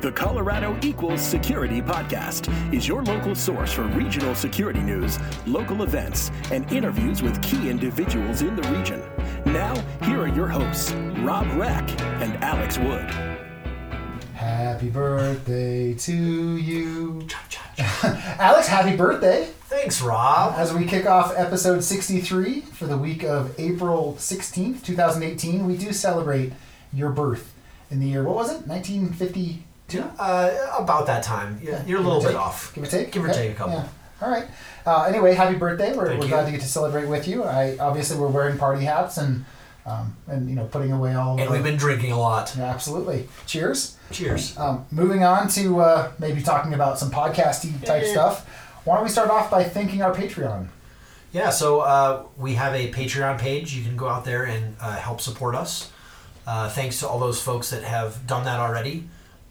The Colorado Equals Security Podcast is your local source for regional security news, local events, and interviews with key individuals in the region. Now, here are your hosts, Rob Reck and Alex Wood. Happy birthday to you. Alex, happy birthday. Thanks, Rob. As we kick off episode 63 for the week of April 16th, 2018, we do celebrate your birth in the year, what was it, 1952? Uh, about that time. Yeah, you're a little bit off. Give or take? Give or Okay. take a couple. Yeah. All right. Uh, anyway, happy birthday. We're, we're glad to get to celebrate with you. I Obviously, we're wearing party hats and, um, and you know, putting away all And the- we've been drinking a lot. Yeah, absolutely. Cheers. Cheers. Um, moving on to uh, maybe talking about some podcasty type Yeah. stuff. Why don't we start off by thanking our Patreon? Yeah, so uh, we have a Patreon page. You can go out there and uh, help support us. Uh, thanks to all those folks that have done that already.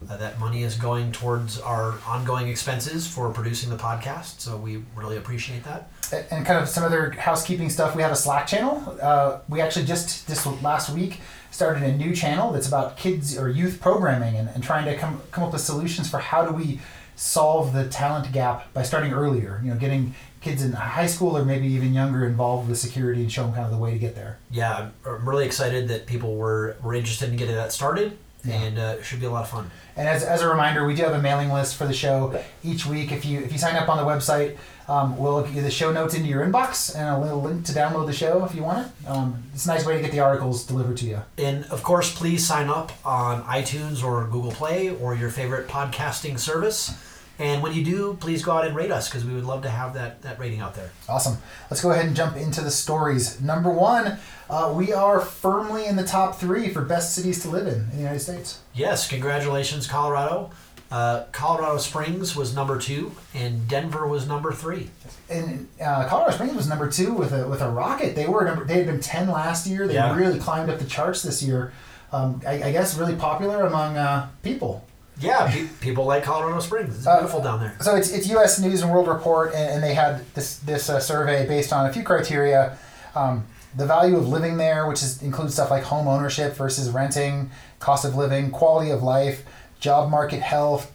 Uh, that money is going towards our ongoing expenses for producing the podcast, so we really appreciate that. And kind of some other housekeeping stuff. We have a Slack channel. Uh, we actually just this last week started a new channel that's about kids or youth programming and, and trying to come come up with solutions for how do we solve the talent gap by starting earlier. You know, getting kids in high school or maybe even younger involved with security and show them kind of the way to get there. Yeah, I'm- I'm really excited that people were, were interested in getting that started, Yeah. and uh, it should be a lot of fun. And as, as a reminder, we do have a mailing list for the show each week. If you if you sign up on the website, um, we'll get the show notes into your inbox and a little link to download the show if you want it. Um, it's a nice way to get the articles delivered to you. And of course, please sign up on iTunes or Google Play or your favorite podcasting service. And when you do, please go out and rate us because we would love to have that, that rating out there. Awesome. Let's go ahead and jump into the stories. Number one, uh, we are firmly in the top three for best cities to live in in the United States. Yes, congratulations, Colorado. Uh, Colorado Springs was number two, and Denver was number three. And uh, Colorado Springs was number two with a with a rocket. They were number. They had been ten last year. They Yeah. really climbed up the charts this year. Um, I, I guess really popular among uh, people. Yeah, pe- people like Colorado Springs. It's Uh, beautiful down there. So it's, it's U.S. News and World Report, and, and they had this this uh, survey based on a few criteria: um, the value of living there, which is, includes stuff like home ownership versus renting, cost of living, quality of life, job market health,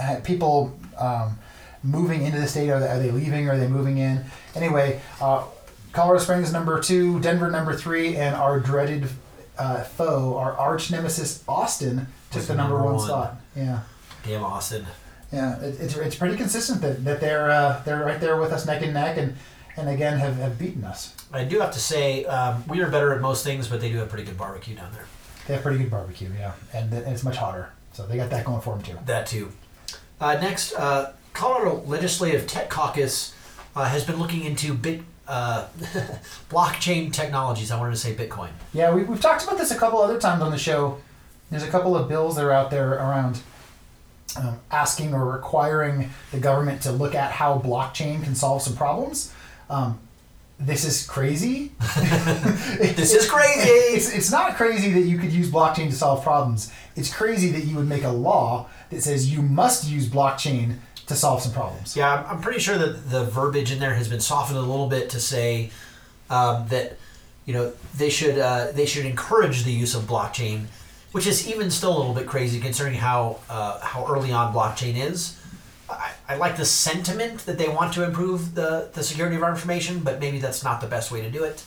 uh, people um, moving into the state. Are they, are they leaving? Or are they moving in? Anyway, uh, Colorado Springs number two, Denver number three, and our dreaded uh, foe, our arch nemesis Austin, took the number, number one, one. spot. Yeah. Damn, Austin. Yeah, it, it's, it's pretty consistent that, that they're uh, they're right there with us neck and neck, and and again have, have beaten us. I do have to say, um, we are better at most things, but they do have pretty good barbecue down there. They have pretty good barbecue, yeah, and, and it's much hotter, so they got that going for them too. That too. Uh, next, uh, Colorado Legislative Tech Caucus uh, has been looking into bit uh, blockchain technologies. I wanted to say Bitcoin. Yeah, we, we've talked about this a couple other times on the show. There's a couple of bills that are out there around um, asking or requiring the government to look at how blockchain can solve some problems. Um, this is crazy. This is crazy. It's, it's not crazy that you could use blockchain to solve problems. It's crazy that you would make a law that says you must use blockchain to solve some problems. Yeah, I'm, I'm pretty sure that the verbiage in there has been softened a little bit to say um, that you know they should uh, they should encourage the use of blockchain, which is even still a little bit crazy considering how uh, how early on blockchain is. I, I like the sentiment that they want to improve the, the security of our information, but maybe that's not the best way to do it.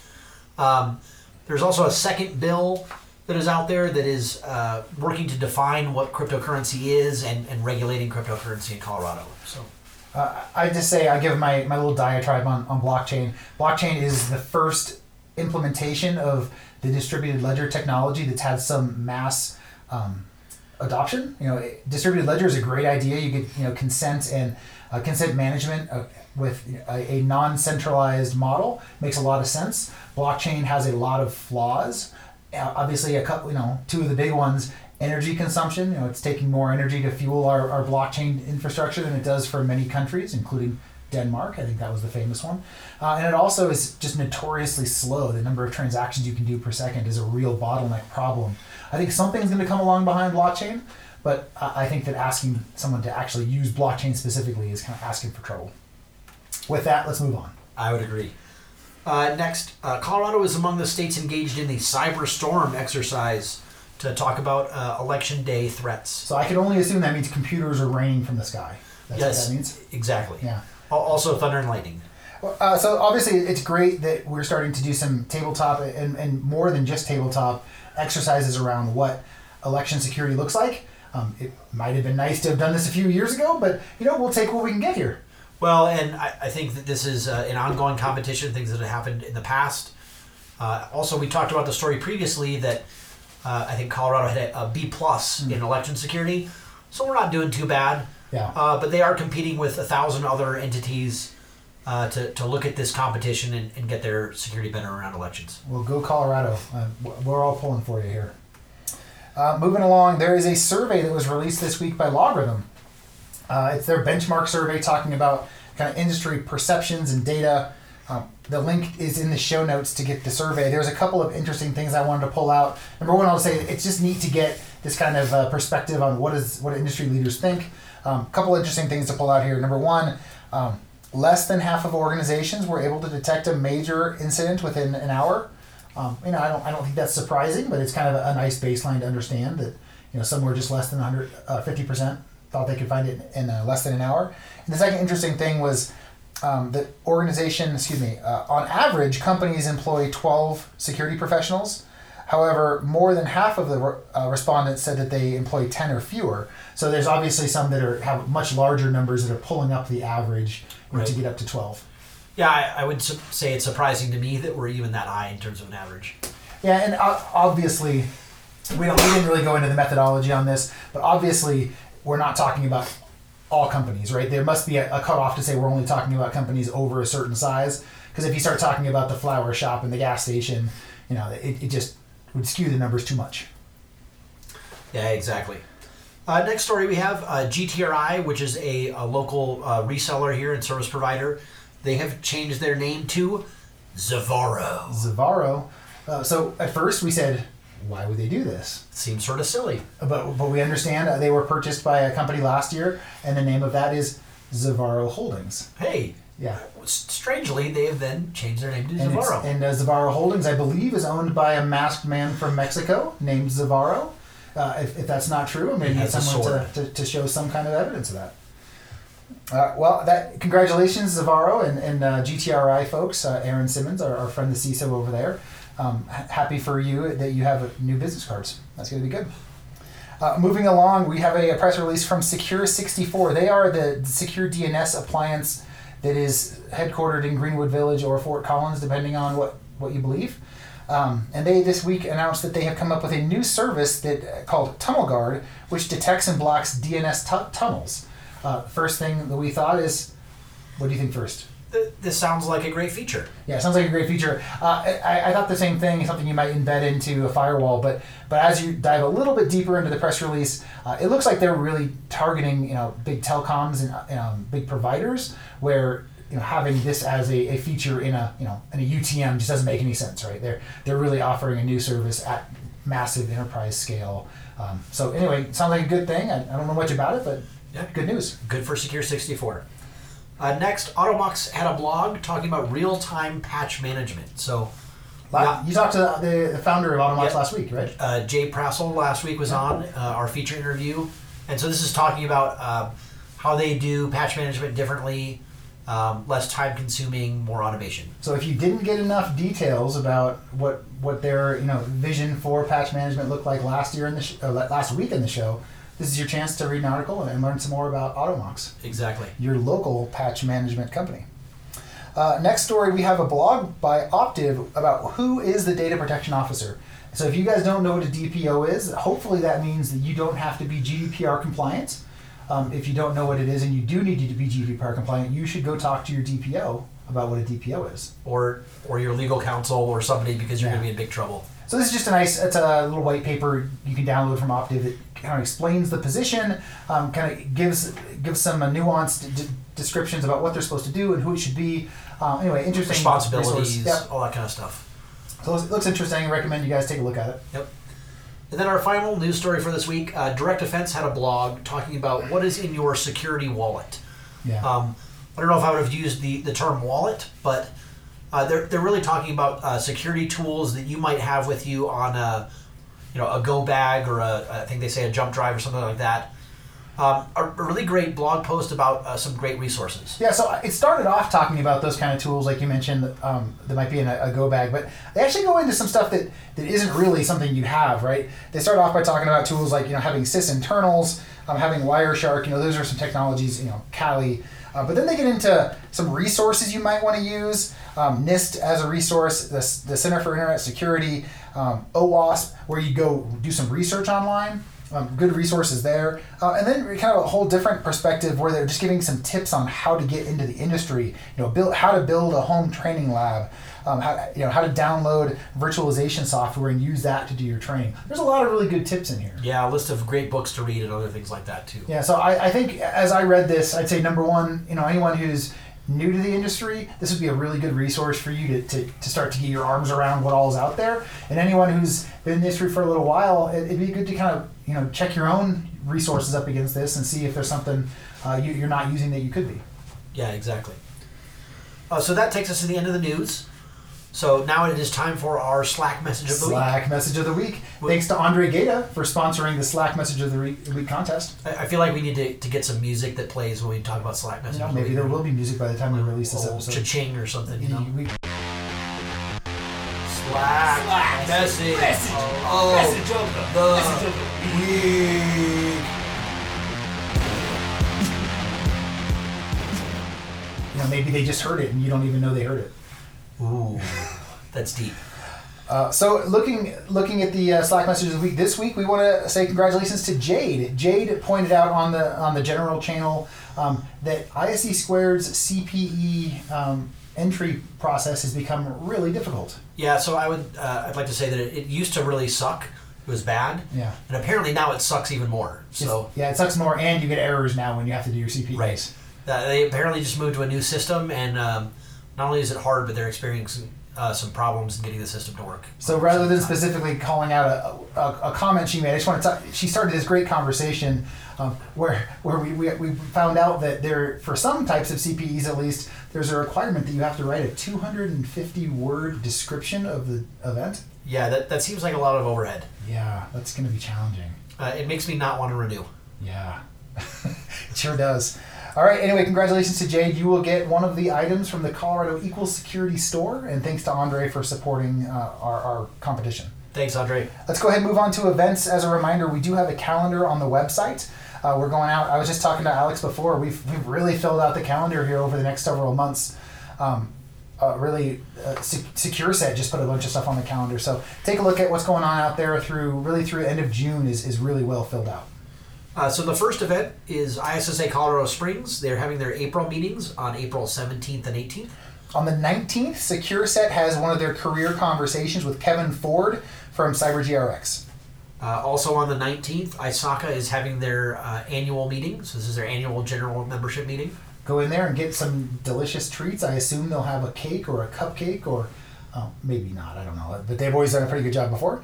Um, there's also a second bill that is out there that is uh, working to define what cryptocurrency is and, and regulating cryptocurrency in Colorado. So. Uh, I just say I give my, my little diatribe on, on blockchain. Blockchain is the first implementation of the distributed ledger technology that's had some mass um, adoption. You know, it- distributed ledger is a great idea. You get you know consent and uh, consent management uh, with a, a non-centralized model makes a lot of sense. Blockchain has a lot of flaws. Uh, obviously, a couple you know two of the big ones. Energy consumption, you know, it's taking more energy to fuel our, our blockchain infrastructure than it does for many countries, including Denmark. I think that was the famous one. Uh, and it also is just notoriously slow. The number of transactions you can do per second is a real bottleneck problem. I think something's going to come along behind blockchain, but I I think that asking someone to actually use blockchain specifically is kind of asking for trouble. With that, let's move on. I would agree. Uh, next, uh, Colorado is among the states engaged in the cyber storm exercise to talk about uh, election day threats. So I can only assume that means computers are raining from the sky. That's yes, what that means. exactly. Yeah. Al- Also, thunder and lightning. Uh, so obviously, it's great that we're starting to do some tabletop and, and more than just tabletop exercises around what election security looks like. Um, it might have been nice to have done this a few years ago, but you know we'll take what we can get here. Well, and I, I think that this is uh, an ongoing competition, things that have happened in the past. Uh, also, we talked about the story previously that uh, I think Colorado had a, a B plus in election security, so we're not doing too bad. Yeah. Uh, but they are competing with a thousand other entities uh, to, to look at this competition and, and get their security better around elections. Well, go Colorado. Uh, we're all pulling for you here. Uh, moving along, there is a survey that was released this week by LogRhythm. Uh, it's their benchmark survey talking about kind of industry perceptions and data. Um, the link is in the show notes to get the survey. There's a couple of interesting things I wanted to pull out. Number one, I'll say it's just neat to get this kind of uh, perspective on what is what industry leaders think. A um, couple interesting things to pull out here. Number one, um, less than half of organizations were able to detect a major incident within an hour. Um, you know, I don't, I don't think that's surprising, but it's kind of a, a nice baseline to understand that, you know, somewhere just less than 100, uh, 50% thought they could find it in uh, less than an hour. And the second interesting thing was um, the organization, excuse me, uh, on average, companies employ 12 security professionals. However, more than half of the uh, respondents said that they employ 10 or fewer. So there's obviously some that are have much larger numbers that are pulling up the average Right. to get up to 12. Yeah, I, I would su- say it's surprising to me that we're even that high in terms of an average. Yeah, and uh, obviously, we don't. We didn't really go into the methodology on this, but obviously, we're not talking about all companies, right? There must be a, a cutoff to say we're only talking about companies over a certain size. Because if you start talking about the flower shop and the gas station, you know, it, it just would skew the numbers too much. Yeah, exactly. Uh, next story we have uh, GTRI, which is a, a local uh, reseller here and service provider. They have changed their name to Zivaro. Zivaro. Uh, so at first we said, why would they do this? Seems sort of silly. But but we understand uh, they were purchased by a company last year, and the name of that is Zivaro Holdings. Hey, Yeah. strangely, they have then changed their name to And, Zivaro. and uh, Zivaro Holdings, I believe, is owned by a masked man from Mexico named Zivaro. Uh, if, if that's not true, I'm going to need someone to, to, show some kind of evidence of that. Uh, well, that congratulations, Zivaro and, and uh, GTRI folks. Uh, Aaron Simmons, our, our friend, the CISO over there. Um, ha- happy for you that you have new business cards. That's going to be good. Uh, moving along, we have a, a press release from Secure64. They are the secure DNS appliance that is headquartered in Greenwood Village or Fort Collins, depending on what, what you believe. Um, and they this week announced that they have come up with a new service that uh, called Tunnel Guard, which detects and blocks DNS tu- tunnels. Uh, first thing that we thought is, what do you think first? Th- this sounds like a great feature. Yeah, sounds like a great feature. Uh, I, I thought the same thing, something you might embed into a firewall. But but as you dive a little bit deeper into the press release, uh, it looks like they're really targeting you know big telecoms and um, big providers where you know having this as a, a feature in a you know in a UTM just doesn't make any sense, right? They're they're really offering a new service at massive enterprise scale. Um, so anyway, sounds like a good thing. I, I don't know much about it, but Yeah. good news. Good for Secure 64. Uh, next, Automox had a blog talking about real time patch management. So, La- You talked to the, the founder of Automox Yeah. last week, right? uh, Jay Prassl last week was on uh, our feature interview, and so this is talking about uh, how they do patch management differently, um, less time consuming, more automation. So if you didn't get enough details about what what their you know vision for patch management looked like last year in the sh- uh, last week in the show, this is your chance to read an article and learn some more about Automox, Exactly. your local patch management company. Uh, next story, we have a blog by Optiv about who is the data protection officer. So if you guys don't know what a DPO is, hopefully that means that you don't have to be GDPR compliant. Um, if you don't know what it is and you do need to be GDPR compliant, you should go talk to your DPO about what a DPO is. Or or your legal counsel or somebody because you're Yeah. going to be in big trouble. So this is just a nice, it's a little white paper you can download from Optiv. It kind of explains the position, um, kind of gives gives some uh, nuanced d- descriptions about what they're supposed to do and who it should be. Uh, anyway, interesting Responsibilities. Yep. all that kind of stuff. So it looks interesting. I recommend you guys take a look at it. Yep. And then our final news story for this week uh, Direct Defense had a blog talking about what is in your security wallet. Yeah. Um, I don't know if I would have used the, the term wallet, but uh, they're, they're really talking about uh, security tools that you might have with you on a you know, a go bag or a, I think they say a jump drive or something like that. Um, a, a really great blog post about uh, some great resources. Yeah, so it started off talking about those kind of tools, like you mentioned, um, that might be in a, a go bag, but they actually go into some stuff that, that isn't really something you have, right? They start off by talking about tools like you know having sys internals, um, having Wireshark, you know those are some technologies, you know Kali, uh, but then they get into some resources you might want to use, um, NIST as a resource, the, the Center for Internet Security, um, OWASP, where you go do some research online um, good resources there. Uh, and then kind of a whole different perspective where they're just giving some tips on how to get into the industry. You know, build how to build a home training lab. Um, how, you know how to download virtualization software and use that to do your training. There's a lot of really good tips in here. Yeah, a list of great books to read and other things like that too. Yeah, so I, I think as I read this, I'd say number one, you know, anyone who's new to the industry, this would be a really good resource for you to, to, to start to get your arms around what all is out there. And anyone who's been in the industry for a little while, it, would be good to kind of you know check your own resources up against this and see if there's something uh, you, you're not using that you could be. Yeah, exactly. Uh, so that takes us to the end of the news. So now it is time for our Slack message of the week. Slack week. message of the week. Thanks to Andre Gata for sponsoring the Slack message of the week contest. I, I feel like we need to, to get some music that plays when we talk about Slack message. You know, maybe there will be music by the time we release this episode. Cha-ching or something, you know. We, Slack, Slack message. Message. Oh, message of the, message of the week. You know, maybe they just heard it and you don't even know they heard it. Ooh, that's deep. Uh, so looking looking at the uh, Slack messages of the week this week, we want to say congratulations to Jade. Jade pointed out on the on the general channel um, that ISC Squared's CPE um, entry process has become really difficult. Yeah, so I would uh, I'd like to say that it, it, used to really suck. It was bad. Yeah. And apparently now it sucks even more. So it's, yeah, it sucks more, and you get errors now when you have to do your CPEs. Right. They apparently just moved to a new system and. Um, not only is it hard, but they're experiencing uh, some problems in getting the system to work. So rather than specifically calling out a, a, a, comment she made, I just want to talk. She started this great conversation um, where where we, we, we found out that there for some types of CPEs at least there's a requirement that you have to write a 250 word description of the event. Yeah, that, that seems like a lot of overhead. Yeah, that's going to be challenging. Uh, it makes me not want to renew. Yeah, it sure does. All right. Anyway, congratulations to Jade. You will get one of the items from the Colorado Equal Security Store, and thanks to Andre for supporting uh, our, our competition. Thanks, Andre. Let's go ahead and move on to events. As a reminder, we do have a calendar on the website. Uh, we're going out. I was just talking to Alex before. We've, we've really filled out the calendar here over the next several months. Um, uh, really, uh, Secure Set just put a bunch of stuff on the calendar. So take a look at what's going on out there through really through end of June is, is really well filled out. Uh, so the first event is ISSA Colorado Springs. They're having their April meetings on April 17th and 18th. On the 19th, SecureSet has one of their career conversations with Kevin Ford from CyberGRX. Uh, also on the 19th, ISACA is having their uh, annual meeting. So this is their annual general membership meeting. Go in there and get some delicious treats. I assume they'll have a cake or a cupcake or uh, maybe not. I don't know. But they've always done a pretty good job before.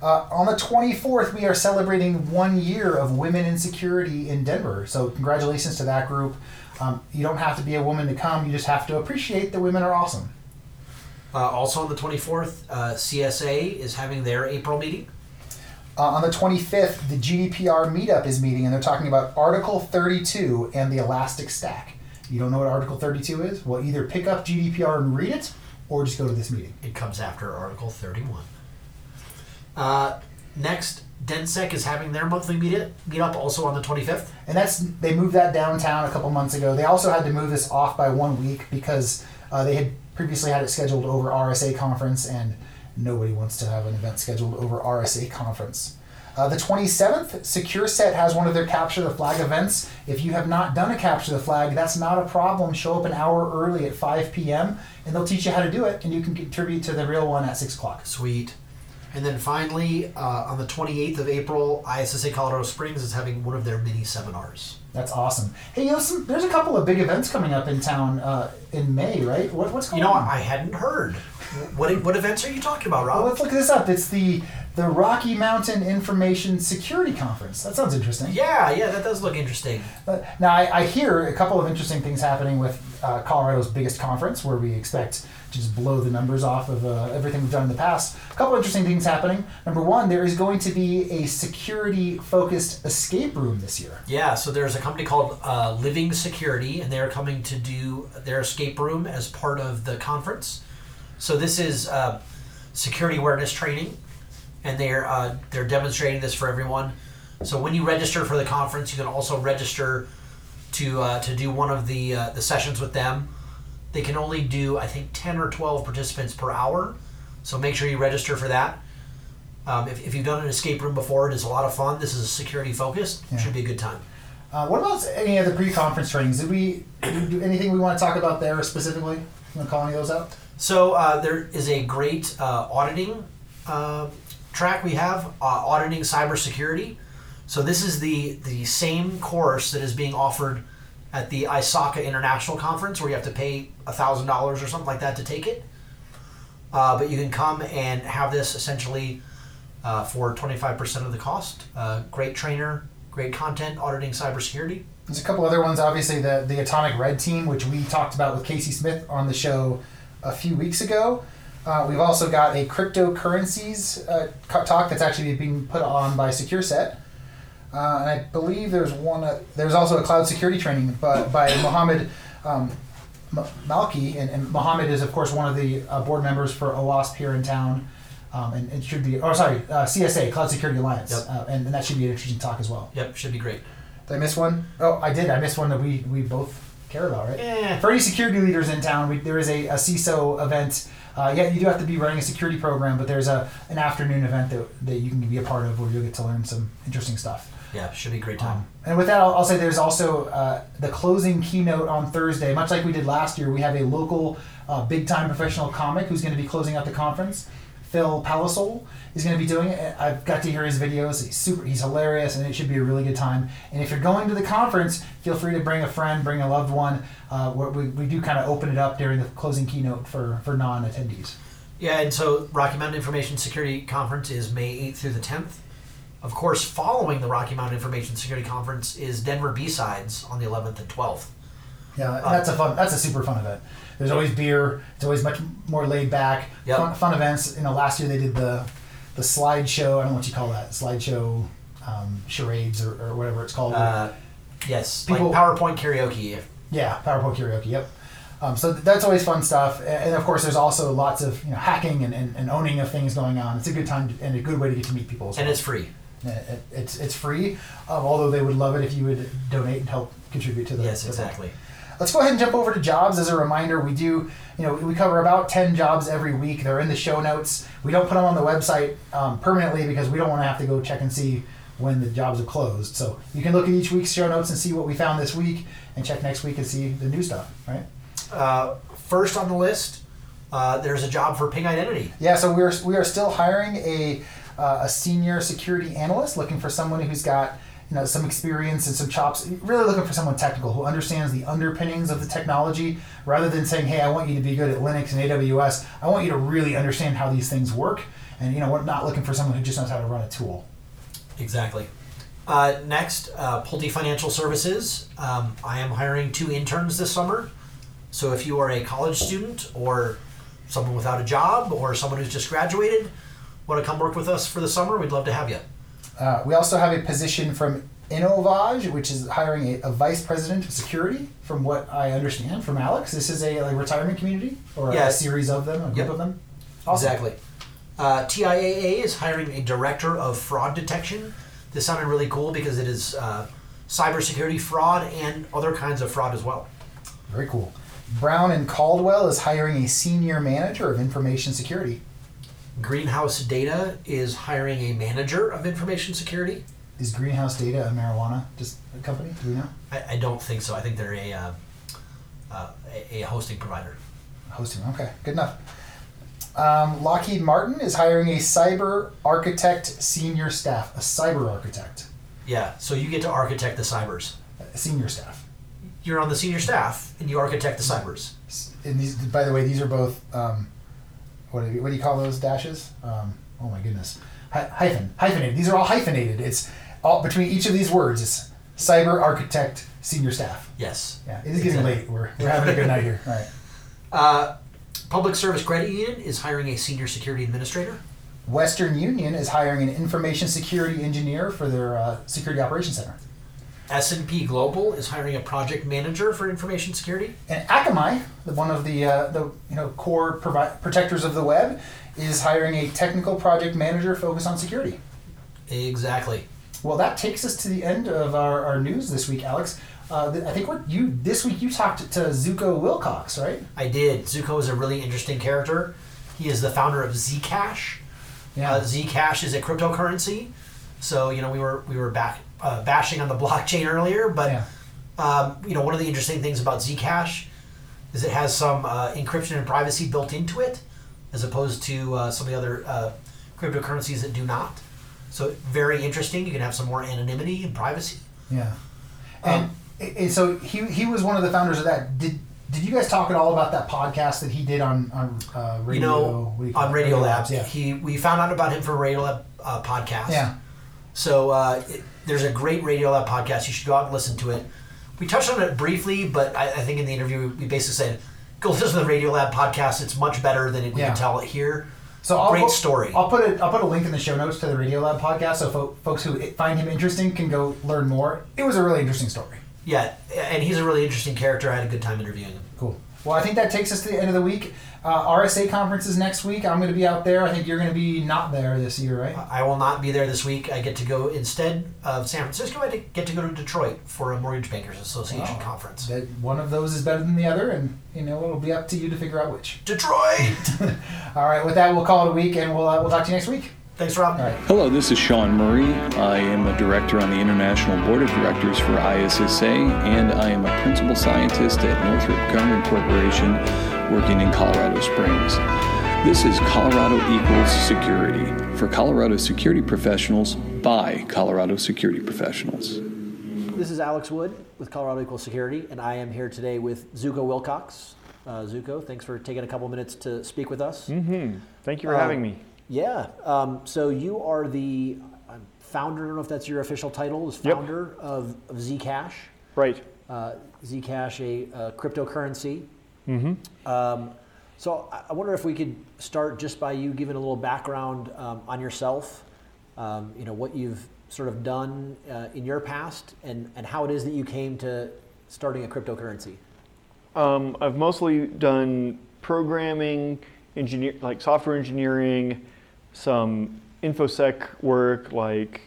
Uh, on the 24th, we are celebrating one year of women in security in Denver. So, congratulations to that group. Um, you don't have to be a woman to come, you just have to appreciate that women are awesome. Uh, also on the 24th, uh, CSA is having their April meeting. Uh, on the 25th, the GDPR meetup is meeting, and they're talking about Article 32 and the Elastic Stack. You don't know what Article 32 is? Well, either pick up GDPR and read it, or just go to this meeting. It comes after Article 31. Uh, next, DenSec is having their monthly meet meetup also on the 25th. And that's they moved that downtown a couple months ago. They also had to move this off by one week because uh, they had previously had it scheduled over RSA conference, and nobody wants to have an event scheduled over RSA conference. Uh, the 27th, SecureSet has one of their Capture the Flag events. If you have not done a Capture the Flag, that's not a problem. Show up an hour early at 5 p.m., and they'll teach you how to do it, and you can contribute to the real one at 6 o'clock. Sweet. And then finally, uh, on the 28th of April, ISSA Colorado Springs is having one of their mini seminars. That's awesome. Hey, you know, some, there's a couple of big events coming up in town uh, in May, right? What, what's going on? You know, on? I hadn't heard. What, what events are you talking about, Rob? Well, let's look this up. It's the the Rocky Mountain Information Security Conference. That sounds interesting. Yeah, yeah, that does look interesting. But now I, I hear a couple of interesting things happening with uh, Colorado's biggest conference, where we expect to just blow the numbers off of uh, everything we've done in the past. A couple interesting things happening. Number one, there is going to be a security-focused escape room this year. Yeah, so there's a company called uh, Living Security, and they're coming to do their escape room as part of the conference. So this is uh, security awareness training, and they're uh, they're demonstrating this for everyone. So when you register for the conference, you can also register to uh, to do one of the uh, the sessions with them. They can only do I think ten or twelve participants per hour, so make sure you register for that. Um, if, if you've done an escape room before, it is a lot of fun. This is a security focused. Yeah. Should be a good time. Uh, what about any of the pre-conference trainings? Did we, did we do anything we want to talk about there specifically? You want to call any of those out? So uh, there is a great uh, auditing uh, track we have, uh, auditing cybersecurity. So this is the the same course that is being offered at the ISACA International Conference, where you have to pay thousand dollars or something like that to take it. Uh, but you can come and have this essentially uh, for twenty five percent of the cost. Uh, great trainer, great content, auditing cybersecurity. There's a couple other ones. Obviously, the the Atomic Red Team, which we talked about with Casey Smith on the show a few weeks ago. Uh, we've also got a cryptocurrencies uh, talk that's actually being put on by SecureSet. Uh, and I believe there's one. Uh, there's also a cloud security training by, by Mohammed um, M- Malki, and, and Mohammed is of course one of the uh, board members for OWASP here in town, um, and it should be. Oh, sorry, uh, CSA, Cloud Security Alliance, Yep. uh, and, and that should be an interesting talk as well. Yep, should be great. Did I miss one? Oh, I did. I missed one that we we both care about, right? Eh. For any security leaders in town, we, there is a, a CISO event. Uh, yeah, you do have to be running a security program, but there's a an afternoon event that, that you can be a part of where you'll get to learn some interesting stuff. Yeah, should be a great time. Um, and with that, I'll, I'll say there's also uh, the closing keynote on Thursday. Much like we did last year, we have a local uh, big time professional comic who's going to be closing out the conference. Phil Palisoul is going to be doing it. I've got to hear his videos. He's super. He's hilarious, and it should be a really good time. And if you're going to the conference, feel free to bring a friend, bring a loved one. Uh, we, we do kind of open it up during the closing keynote for for non-attendees. Yeah, and so Rocky Mountain Information Security Conference is May 8th through the 10th. Of course, following the Rocky Mountain Information Security Conference is Denver B-Sides on the 11th and 12th. Yeah, and that's a fun. That's a super fun event. There's always beer. It's always much more laid back. Yep. Fun, fun events. You know, last year they did the the slideshow. I don't know what you call that. Slideshow um, charades or, or whatever it's called. Uh, yes, People- like PowerPoint karaoke. yeah, PowerPoint karaoke. Yep. Um, so th- that's always fun stuff. And of course, there's also lots of you know hacking and, and, and owning of things going on. It's a good time to, and a good way to get to meet people. As And it's free. It, it's it's free. Um, although they would love it if you would donate and help contribute to the. Yes, the- exactly. Let's go ahead and jump over to jobs. As a reminder, we do, you know, we cover about 10 jobs every week. They're in the show notes. We don't put them on the website um, permanently because we don't want to have to go check and see when the jobs are closed. So you can look at each week's show notes and see what we found this week and check next week and see the new stuff, right? Uh, first on the list, uh, there's a job for Ping Identity. Yeah, so we're, we are still hiring a, uh, a senior security analyst looking for someone who's got you know some experience and some chops really looking for someone technical who understands the underpinnings of the technology rather than saying hey i want you to be good at linux and aws i want you to really understand how these things work and you know we're not looking for someone who just knows how to run a tool Exactly. Uh, next, uh, Pulte Financial Services. Um, I am hiring two interns this summer. So if you are a college student or someone without a job or someone who's just graduated, want to come work with us for the summer, we'd love to have you. uh, we also have a position from Innovage, which is hiring a, a vice president of security. From what I understand from Alex, this is a like retirement community or Yeah. a series of them, a group Yep. of them. Awesome. Exactly. Uh, TIAA is hiring a director of fraud detection. This sounded really cool because it is uh, cybersecurity fraud and other kinds of fraud as well. Very cool. Brown and Caldwell is hiring a senior manager of information security. Greenhouse Data is hiring a manager of information security. Is Greenhouse Data a marijuana just a company? Do we know? I, I don't think so. I think they're a, uh, uh, a, a hosting provider. Hosting. Okay, good enough. Um, Lockheed Martin is hiring a cyber architect senior staff, a cyber architect, Yeah, so you get to architect the cybers. senior staff. You're on the senior staff and you architect the cybers. And these, by the way, these are both. Um, what do you, what do you call those dashes? Um, oh my goodness, Hy- hyphen hyphenated. These are all hyphenated. It's all between each of these words. It's cyber architect senior staff. Yes. Yeah, it is getting Exactly. late. We're, we're having a good night here. All right. Uh, Public Service Credit Union is hiring a senior security administrator. Western Union is hiring an information security engineer for their uh, security operations center. S&P Global is hiring a project manager for information security. And Akamai, the, one of the uh, the you know core provi- protectors of the web, is hiring a technical project manager focused on security. Exactly. Well, that takes us to the end of our, our news this week, Alex. Uh, th- I think what you this week you talked to Zooko Wilcox, right? I did. Zooko is a really interesting character. He is the founder of Zcash. Uh, Zcash is a cryptocurrency. So you know we were we were back uh, bashing on the blockchain earlier, but yeah. um, you know one of the interesting things about Zcash is it has some uh, encryption and privacy built into it, as opposed to uh, some of the other uh, cryptocurrencies that do not. So very interesting. You can have some more anonymity and privacy. Yeah. And, Um, and- and so he he was one of the founders of that. Did did you guys talk at all about that podcast that he did on on uh, radio? you know, you on? Radio Labs, Yeah. he we found out about him from Radio Lab uh, podcast. Yeah. So uh, it, there's a great Radio Lab podcast. You should go out and listen to it. We touched on it briefly, but I, I think in the interview we basically said, "Go listen to the Radio Lab podcast. It's much better than we Yeah. can tell it here." So I'll Great put- story. I'll put it. I'll put a link in the show notes to the Radio Lab podcast, so fo- folks who find him interesting can go learn more. It was a really interesting story. Yeah, and he's a really interesting character. I had a good time interviewing him. Cool. Well, I think that takes us to the end of the week. Uh, RSA conferences next week. I'm going to be out there. I think you're going to be not there this year, right? I will not be there this week. I get to go instead of San Francisco. I get to go to Detroit for a Mortgage Bankers Association Wow. conference. That one of those is better than the other, and you know it'll be up to you to figure out which. Detroit. All right. With that, we'll call it a week, and we'll uh, we'll talk to you next week. Thanks, Rob. All right. Hello, this is Sean Murray. I am a director on the International Board of Directors for ISSA, and I am a principal scientist at Northrop Grumman Corporation working in Colorado Springs. This is Colorado Equals Security for Colorado security professionals by Colorado security professionals. This is Alex Wood with Colorado Equal Security, and I am here today with Zooko Wilcox. Uh, Zooko, thanks for taking a couple minutes to speak with us. Mm-hmm. Thank you for Uh, having me. Yeah. Um, so you are the founder. I don't know if that's your official title. Is Yep. founder of, of Zcash. Right. Uh, Zcash, a, uh cryptocurrency. Mm-hmm. Um, so I- wonder if we could start just by you giving a little background um, on yourself. Um, you know what you've sort of done uh, in your past, and, and how it is that you came to starting a cryptocurrency. Um, I've mostly done programming, engineer, like software engineering, some infosec work, like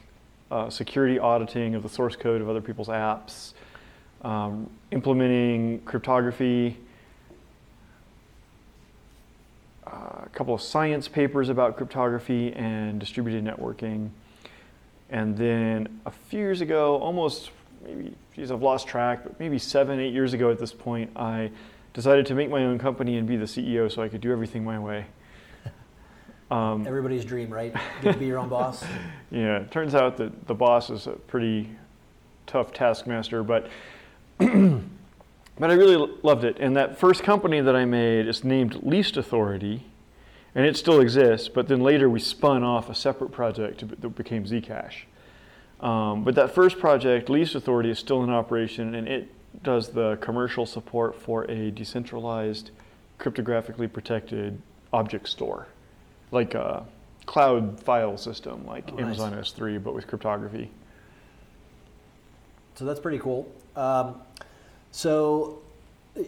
uh, security auditing of the source code of other people's apps, um, implementing cryptography, uh, a couple of science papers about cryptography and distributed networking. And then a few years ago, almost maybe, geez, I've lost track, but maybe seven, eight years ago at this point, I decided to make my own company and be the CEO so I could do everything my way. Um, Everybody's dream, right? Get to be your own boss. yeah, it turns out that the boss is a pretty tough taskmaster, but but I really loved it. And that first company that I made is named Least Authority, and it still exists. But then later we spun off a separate project that became Zcash. Um, but that first project, Least Authority, is still in operation, and it does the commercial support for a decentralized, cryptographically protected object store, like a cloud file system, like Oh, nice. Amazon S3, but with cryptography. So that's pretty cool. Um, so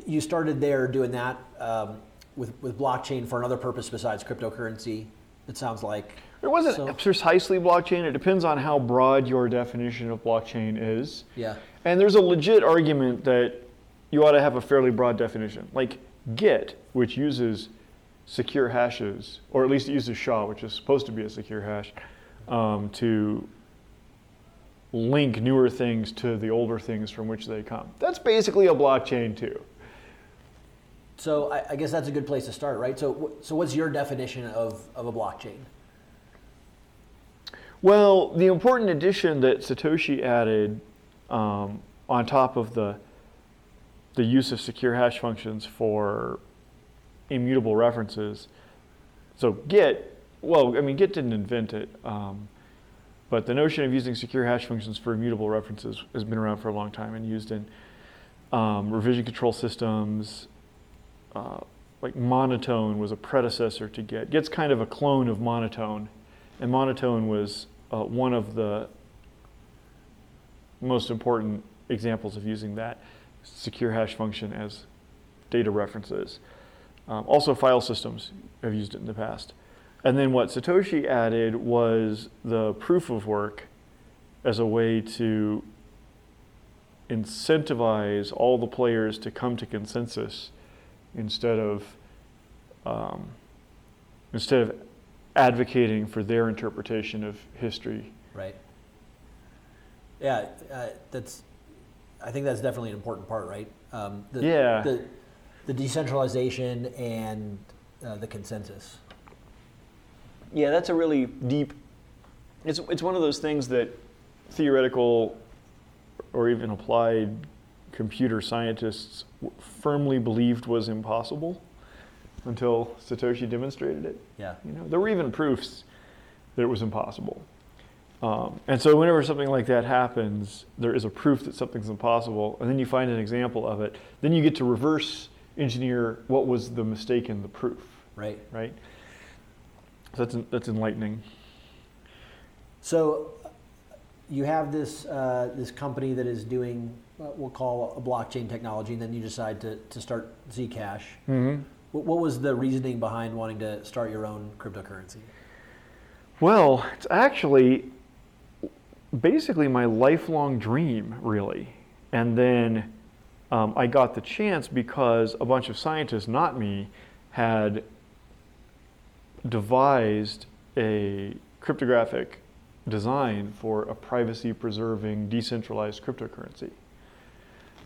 you started there doing that um, with, with blockchain for another purpose besides cryptocurrency. It sounds like. It wasn't So- precisely blockchain. It depends on how broad your definition of blockchain is. Yeah. And there's a legit argument that you ought to have a fairly broad definition. Like Git, which uses secure hashes, or at least it uses SHA, which is supposed to be a secure hash, um, to link newer things to the older things from which they come. That's basically a blockchain too. So I, I guess that's a good place to start, right? So so what's your definition of, of a blockchain? Well, the important addition that Satoshi added um, on top of the the use of secure hash functions for immutable references. So Git, well, I mean, Git didn't invent it, um, but the notion of using secure hash functions for immutable references has been around for a long time and used in um, revision control systems. Uh, like monotone was a predecessor to Git. Git's kind of a clone of monotone, and monotone was uh, one of the most important examples of using that secure hash function as data references. Um, also, file systems have used it in the past. And then what Satoshi added was the proof of work as a way to incentivize all the players to come to consensus instead of um, instead of advocating for their interpretation of history. Right. Yeah, uh, that's. I think that's definitely an important part, right? Um, the, Yeah. The, the decentralization and uh, the consensus. Yeah, that's a really deep. It's it's one of those things that theoretical or even applied computer scientists firmly believed was impossible until Satoshi demonstrated it. Yeah. You know, there were even proofs that it was impossible. Um, and so, whenever something like that happens, there is a proof that something's impossible, and then you find an example of it. Then you get to reverse engineer what was the mistake in the proof, Right. right? So that's that's enlightening. So you have this uh, this company that is doing what we'll call a blockchain technology, and then you decide to, to start Zcash. Mm-hmm. What, what was the reasoning behind wanting to start your own cryptocurrency? Well, it's actually basically my lifelong dream, really. And then um, I got the chance because a bunch of scientists, not me, had devised a cryptographic design for a privacy preserving decentralized cryptocurrency.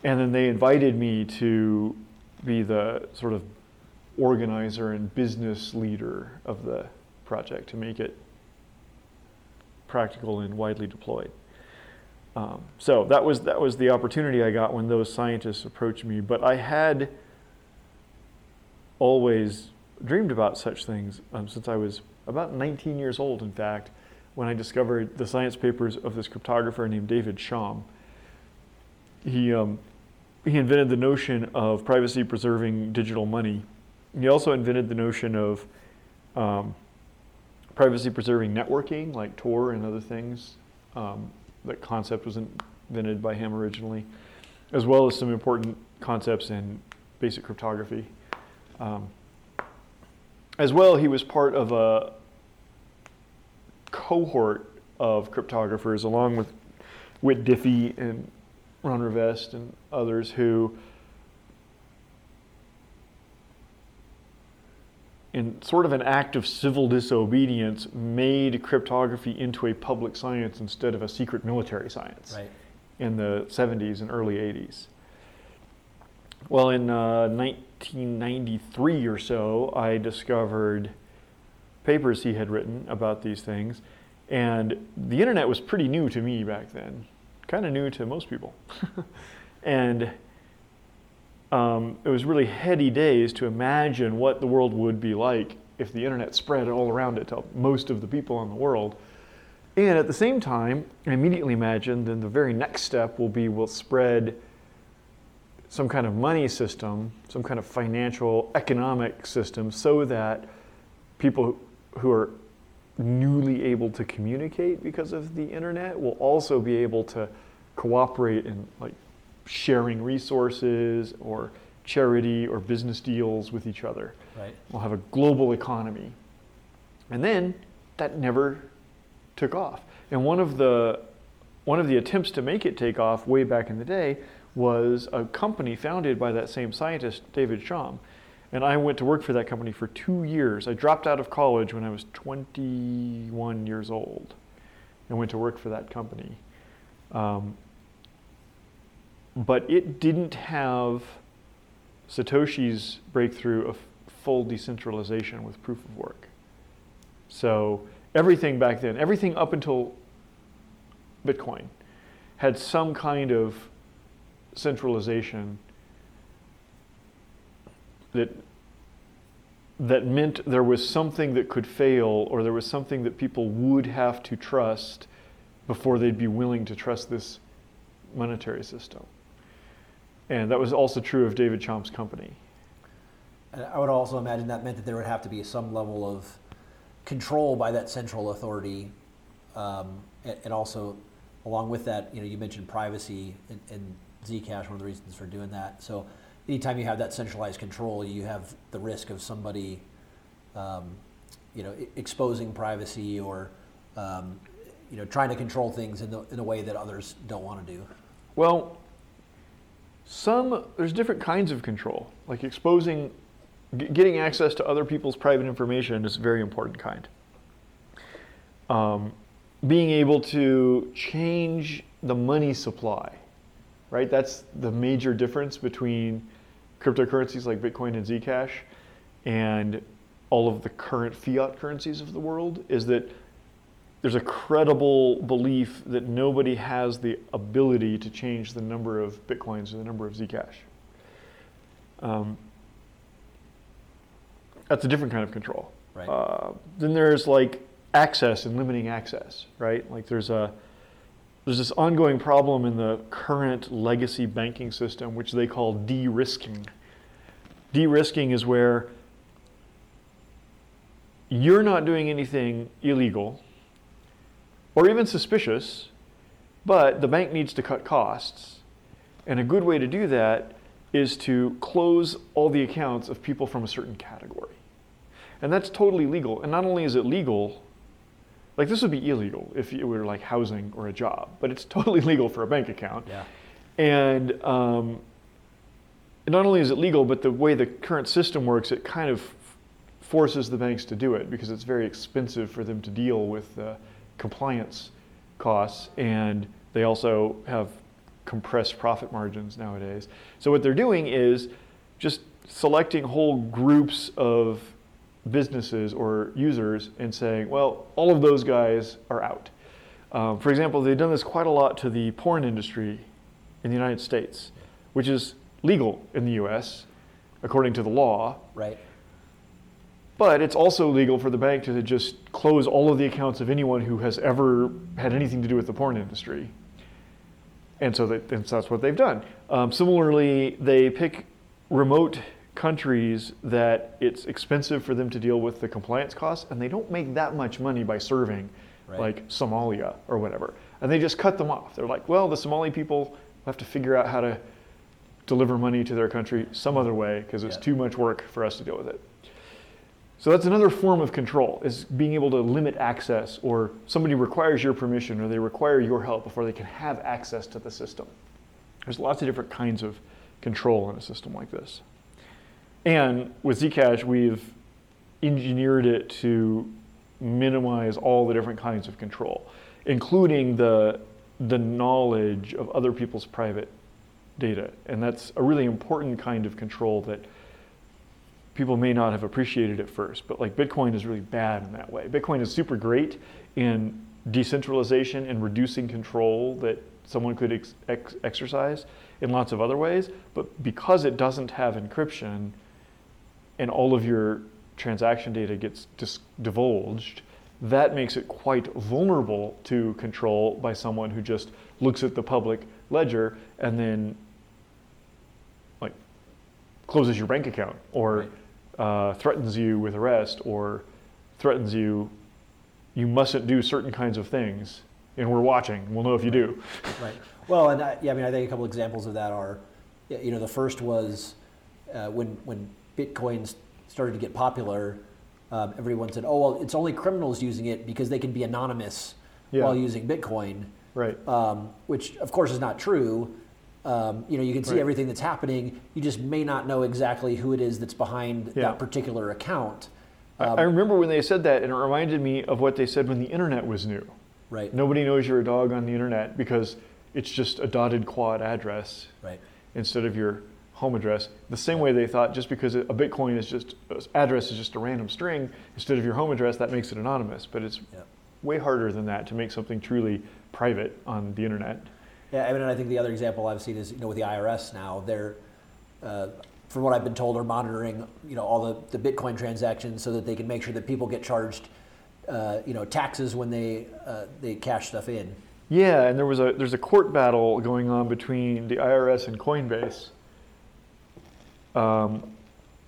And then they invited me to be the sort of organizer and business leader of the project to make it practical and widely deployed. Um, so that was that was the opportunity I got when those scientists approached me. But I had always dreamed about such things um, since I was about 19 years old. In fact, when I discovered the science papers of this cryptographer named David Chaum, he um, he invented the notion of privacy preserving digital money. He also invented the notion of um, privacy preserving networking like Tor and other things. Um, that concept was invented by him originally, as well as some important concepts in basic cryptography. Um, as well, he was part of a cohort of cryptographers, along with Whit Diffie and Ron Rivest and others who in sort of an act of civil disobedience, made cryptography into a public science instead of a secret military science Right. in the 70s and early 80s. Well, in uh, 1993 or so, I discovered papers he had written about these things, and the internet was pretty new to me back then, kind of new to most people. and um, it was really heady days to imagine what the world would be like if the internet spread all around it to most of the people in the world. And at the same time, I immediately imagined then the very next step will be we'll spread some kind of money system, some kind of financial economic system, so that people who are newly able to communicate because of the internet will also be able to cooperate in like sharing resources or charity or business deals with each other. Right. We'll have a global economy. And then that never took off. And one of the one of the attempts to make it take off way back in the day was a company founded by that same scientist, David Chaum. And I went to work for that company for two years. I dropped out of college when I was 21 years old and went to work for that company. Um, but it didn't have Satoshi's breakthrough of full decentralization with proof of work. So everything back then, everything up until Bitcoin, had some kind of centralization that that meant there was something that could fail or there was something that people would have to trust before they'd be willing to trust this monetary system. And that was also true of David Chaum's company. And I would also imagine that meant that there would have to be some level of control by that central authority, um, and, and also along with that, you know, you mentioned privacy and, and Zcash, one of the reasons for doing that. So anytime you have that centralized control, you have the risk of somebody, um, you know, exposing privacy or, um, you know, trying to control things in, the, in a way that others don't want to do. Well, some there's different kinds of control, like exposing, g- getting access to other people's private information is a very important kind. Um, being able to change the money supply, right? That's the major difference between cryptocurrencies like Bitcoin and Zcash and all of the current fiat currencies of the world is that there's a credible belief that nobody has the ability to change the number of bitcoins or the number of Zcash. Um, that's a different kind of control. Right. Uh, then there's like access and limiting access, right? Like there's a there's this ongoing problem in the current legacy banking system, which they call de-risking. De-risking is where you're not doing anything illegal or even suspicious, but the bank needs to cut costs. And a good way to do that is to close all the accounts of people from a certain category. And that's totally legal. And not only is it legal, like this would be illegal if it were like housing or a job, but it's totally legal for a bank account. Yeah. And um, not only is it legal, but the way the current system works, it kind of forces the banks to do it because it's very expensive for them to deal with uh, compliance costs, and they also have compressed profit margins nowadays. So what they're doing is just selecting whole groups of businesses or users and saying, well, all of those guys are out. Um, for example, they've done this quite a lot to the porn industry in the United States, which is legal in the US according to the law, Right. but it's also legal for the bank to just close all of the accounts of anyone who has ever had anything to do with the porn industry. And so, that, and so that's what they've done. Um, similarly, they pick remote countries that it's expensive for them to deal with the compliance costs, and they don't make that much money by serving, Right. like Somalia or whatever. And they just cut them off. They're like, well, the Somali people have to figure out how to deliver money to their country some other way because it's Yeah. too much work for us to deal with it. So that's another form of control is being able to limit access or somebody requires your permission or they require your help before they can have access to the system. There's lots of different kinds of control in a system like this. And with Zcash, we've engineered it to minimize all the different kinds of control, including the, the knowledge of other people's private data. And that's a really important kind of control that people may not have appreciated at first, but like Bitcoin is really bad in that way. Bitcoin is super great in decentralization and reducing control that someone could ex- ex- exercise in lots of other ways, but because it doesn't have encryption and all of your transaction data gets dis- divulged, that makes it quite vulnerable to control by someone who just looks at the public ledger and then like closes your bank account or uh, threatens you with arrest or threatens you you mustn't do certain kinds of things and we're watching. We'll know if you do. Right. Well, and I, yeah, I mean, I think a couple examples of that are, you know, the first was uh, when when Bitcoin started to get popular. Um, everyone said, "Oh, well, it's only criminals using it because they can be anonymous Yeah. while using Bitcoin," right um, which, of course, is not true. Um, you know, you can see Right. everything that's happening. You just may not know exactly who it is that's behind Yeah. that particular account. I- I remember when they said that and it reminded me of what they said when the internet was new Right. nobody knows you're a dog on the internet because it's just a dotted quad address Right. instead of your home address. The same way they thought just because a Bitcoin is just address is just a random string instead of your home address, that makes it anonymous. But it's Yeah. way harder than that to make something truly private on the internet. Yeah, I mean, and I think the other example I've seen is you know with the IRS now they're, uh, from what I've been told, are monitoring you know all the, the Bitcoin transactions so that they can make sure that people get charged, uh, you know, taxes when they uh, they cash stuff in. Yeah, and there was a there's a court battle going on between the IRS and Coinbase, um,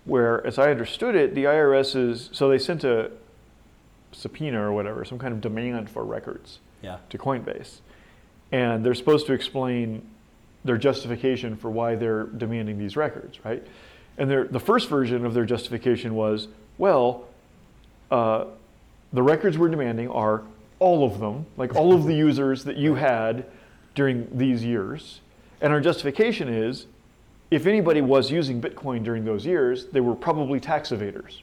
where, as I understood it, the IRS is so they sent a subpoena or whatever, some kind of demand for records Yeah. to Coinbase, and they're supposed to explain their justification for why they're demanding these records, right? And their, the first version of their justification was, well, uh, the records we're demanding are all of them, like all of the users that you had during these years. And our justification is if anybody was using Bitcoin during those years, they were probably tax evaders.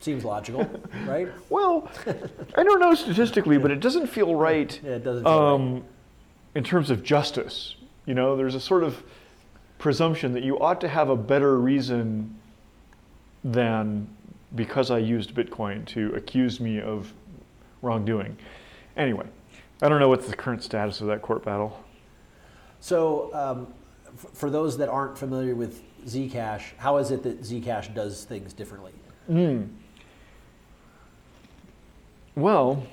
Seems logical, right? Well, I don't know statistically, but it doesn't feel right Yeah, it doesn't feel right. um, in terms of justice. You know, there's a sort of presumption that you ought to have a better reason than because I used Bitcoin to accuse me of wrongdoing. Anyway, I don't know what's the current status of that court battle. So, um, for those that aren't familiar with Zcash, how is it that Zcash does things differently? Hmm. Well,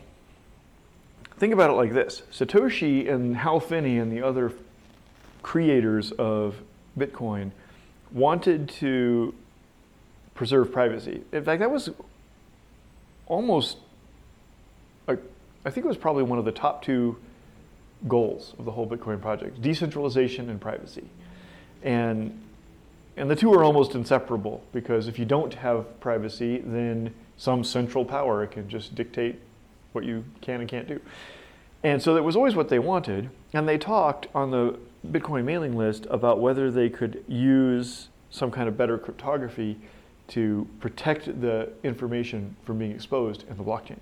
think about it like this Satoshi and Hal Finney and the other creators of Bitcoin wanted to preserve privacy. In fact, that was almost, like, I think it was probably one of the top two goals of the whole Bitcoin project decentralization and privacy. And and the two are almost inseparable because if you don't have privacy, then some central power can just dictate what you can and can't do. And so that was always what they wanted. And they talked on the Bitcoin mailing list about whether they could use some kind of better cryptography to protect the information from being exposed in the blockchain.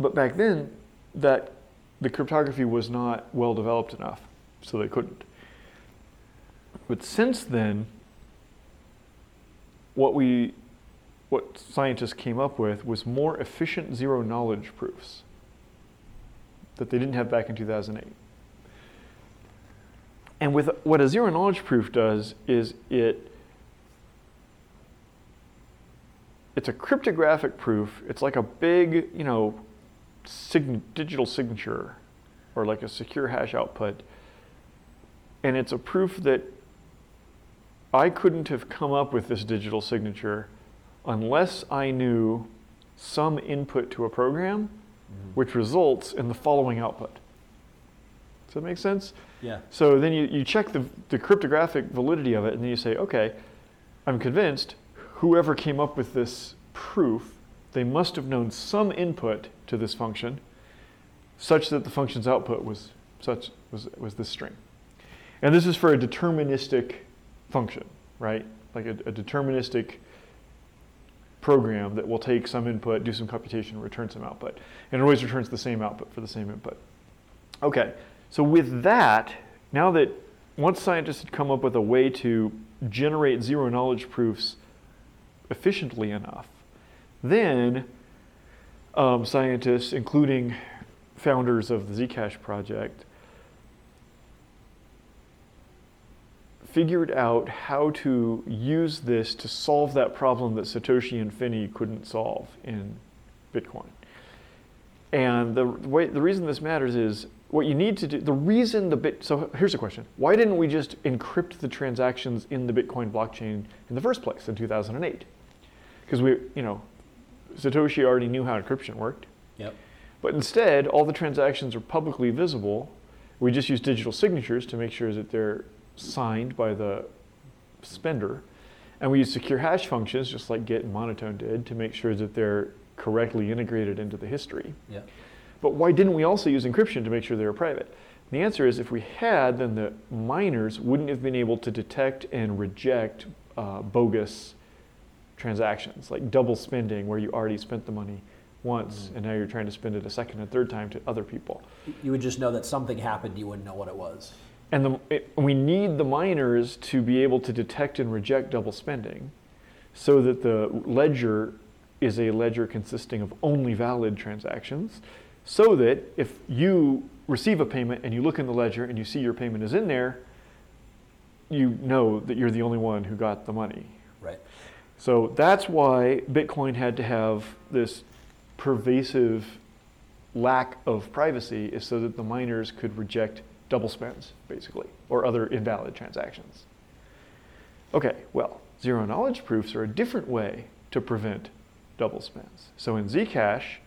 But back then, that the cryptography was not well developed enough, so they couldn't. But since then, what we what scientists came up with was more efficient zero knowledge proofs that they didn't have back in 2008. And with what a zero knowledge proof does is it it's a cryptographic proof. It's like a big, you know, sign- digital signature or like a secure hash output. And it's a proof that I couldn't have come up with this digital signature unless I knew some input to a program, mm-hmm. which results in the following output. Does that make sense? Yeah. So then you, you check the, the cryptographic validity of it, and then you say, okay, I'm convinced whoever came up with this proof, they must have known some input to this function such that the function's output was such was, was this string. And this is for a deterministic function, right? Like a, a deterministic program that will take some input, do some computation, return some output. And it always returns the same output for the same input. Okay, so with that, now that once scientists had come up with a way to generate zero knowledge proofs efficiently enough, then um, scientists, including founders of the Zcash project, figured out how to use this to solve that problem that Satoshi and Finney couldn't solve in Bitcoin. And the way the reason this matters is what you need to do the reason the bit so here's the question. Why didn't we just encrypt the transactions in the Bitcoin blockchain in the first place in 2008? Because we, you know, Satoshi already knew how encryption worked. Yep. But instead, all the transactions are publicly visible. We just use digital signatures to make sure that they're signed by the spender. And we use secure hash functions, just like Git and Monotone did, to make sure that they're correctly integrated into the history. Yeah. But why didn't we also use encryption to make sure they were private? The answer is if we had, then the miners wouldn't have been able to detect and reject uh, bogus transactions, like double spending, where you already spent the money once and now you're trying to spend it a second and third time to other people. You would just know that something happened. You wouldn't know what it was. And the, it, we need the miners to be able to detect and reject double spending so that the ledger is a ledger consisting of only valid transactions so that if you receive a payment and you look in the ledger and you see your payment is in there, you know that you're the only one who got the money. So that's why Bitcoin had to have this pervasive lack of privacy is so that the miners could reject double spends, basically, or other invalid transactions. Okay, well, zero knowledge proofs are a different way to prevent double spends. So in Zcash,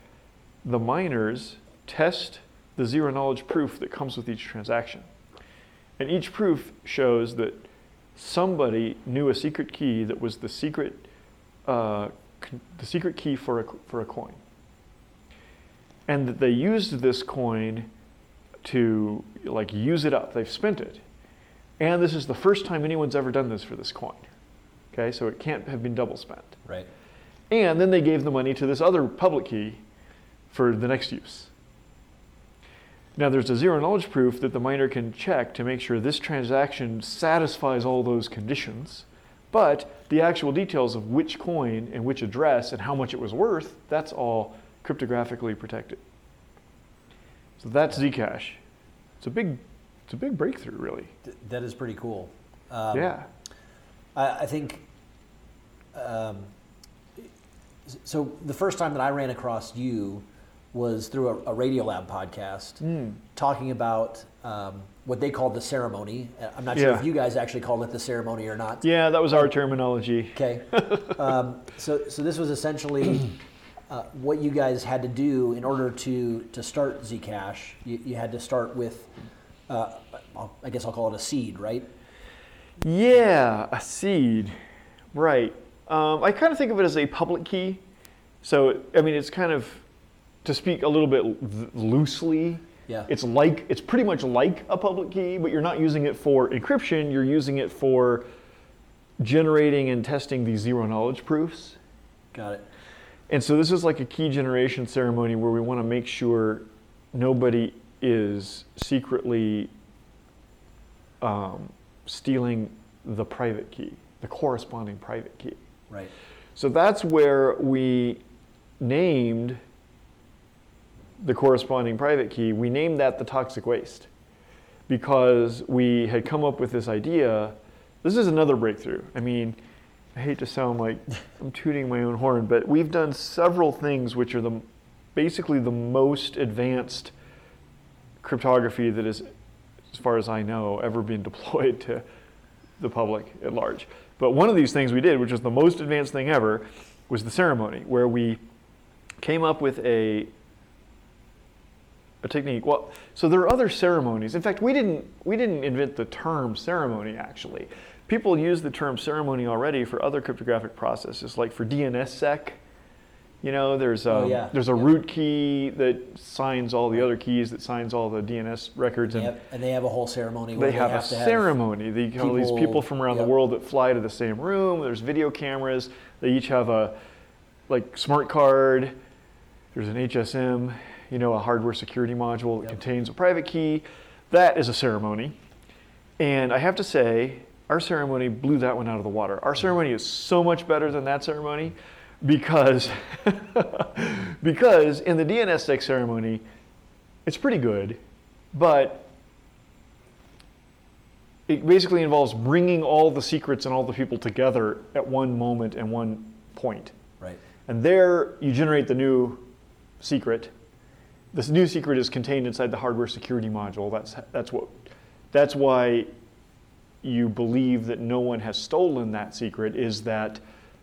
the miners test the zero knowledge proof that comes with each transaction. And each proof shows that somebody knew a secret key that was the secret, uh, the secret key for a, for a coin. And that they used this coin to like use it up. They've spent it. And this is the first time anyone's ever done this for this coin. Okay, so it can't have been double spent. Right. And then they gave the money to this other public key for the next use. Now, there's a zero knowledge proof that the miner can check to make sure this transaction satisfies all those conditions, but the actual details of which coin and which address and how much it was worth, that's all cryptographically protected. So that's Zcash. It's a big, it's a big breakthrough, really. Th- that is pretty cool. Um, yeah. I, I think. Um, so the first time that I ran across you was through a, a Radiolab podcast Hmm. talking about um, what they called the ceremony. Uh, I'm not sure Yeah. if you guys actually called it the ceremony or not. Yeah, that was our terminology. Okay. um, so, so this was essentially uh, what you guys had to do in order to, to start Zcash. You, you had to start with, uh, I guess I'll call it a seed, right? Yeah, a seed. Right. Um, I kind of think of it as a public key. So, I mean, it's kind of, to speak a little bit loosely, Yeah. it's like, it's pretty much like a public key, but you're not using it for encryption, you're using it for generating and testing these zero knowledge proofs. Got it. And so this is like a key generation ceremony where we want to make sure nobody is secretly um, stealing the private key, the corresponding private key. Right. So that's where we named the corresponding private key. We named that the toxic waste because we had come up with this idea. This is another breakthrough. I mean, I hate to sound like I'm tooting my own horn, but we've done several things which are the basically the most advanced cryptography that is, as far as I know, ever been deployed to the public at large. But one of these things we did, which was the most advanced thing ever, was the ceremony, where we came up with a a technique. Well, so there are other ceremonies. In fact, we didn't we didn't invent the term ceremony actually. People use the term ceremony already for other cryptographic processes, like for DNSSEC. You know, there's a Oh, um, yeah. there's a Yeah. root key that signs all the other keys that signs all the DNS records, and Yep. And they have a whole ceremony where they have, a to have ceremony. They call these people- people from around yep. the world that fly to the same room. There's video cameras. They each have a like smart card. There's an HSM, you know, a hardware security module that Yep. contains a private key. That is a ceremony. And I have to say, our ceremony blew that one out of the water. Our mm-hmm. ceremony is so much better than that ceremony because because in the DNSSEC ceremony, it's pretty good, but it basically involves bringing all the secrets and all the people together at one moment and one point. Right. And there you generate the new secret. This new secret is contained inside the hardware security module. That's that's what that's why you believe that no one has stolen that secret is that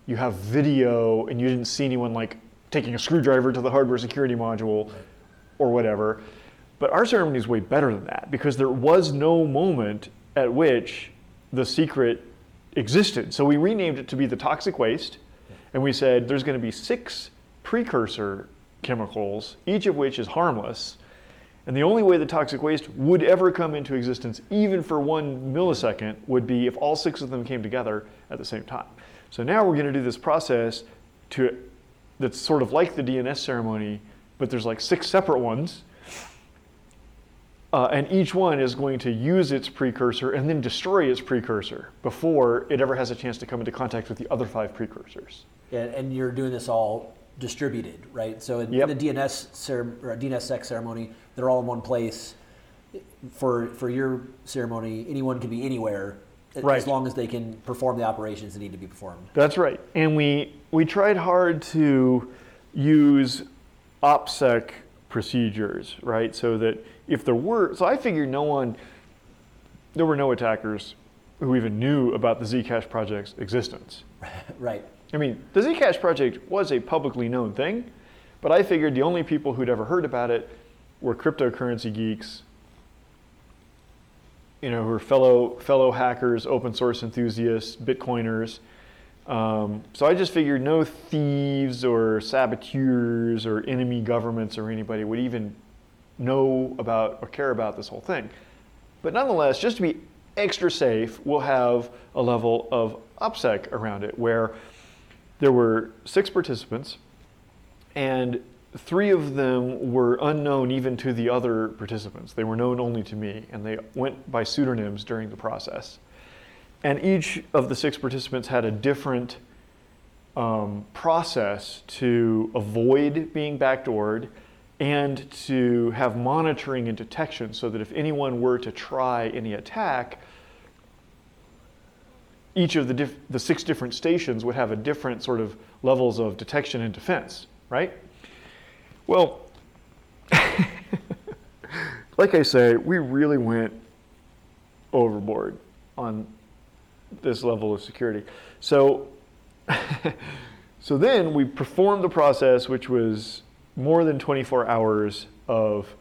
you have video and you didn't see anyone like taking a screwdriver to the hardware security module or whatever. But our ceremony is way better than that because there was no moment at which the secret existed. So we renamed it to be the toxic waste, and we said there's going to be six precursor chemicals, each of which is harmless. And the only way the toxic waste would ever come into existence, even for one millisecond, would be if all six of them came together at the same time. So now we're going to do this process to that's sort of like the DNS ceremony, but there's like six separate ones. Uh, and each one is going to use its precursor and then destroy its precursor before it ever has a chance to come into contact with the other five precursors. And, and you're doing this all distributed, right? So in, Yep. the DNS cer- or DNSSEC ceremony, they're all in one place. For for your ceremony, anyone can be anywhere, Right. as long as they can perform the operations that need to be performed. That's right. And we we tried hard to use OPSEC procedures, right? So that if there were, so I figured no one, there were no attackers who even knew about the Zcash project's existence. Right. I mean, the Zcash project was a publicly known thing, but I figured the only people who'd ever heard about it were cryptocurrency geeks, you know, who are fellow fellow hackers, open source enthusiasts, Bitcoiners. Um, so I just figured no thieves or saboteurs or enemy governments or anybody would even know about or care about this whole thing. But nonetheless, just to be extra safe, we'll have a level of OPSEC around it where there were six participants and three of them were unknown even to the other participants. They were known only to me, and they went by pseudonyms during the process. And each of the six participants had a different um, process to avoid being backdoored and to have monitoring and detection so that if anyone were to try any attack, each of the, diff- the six different stations would have a different sort of levels of detection and defense, right? Well, like I say, we really went overboard on this level of security. So, so then we performed the process, which was more than 24 hours of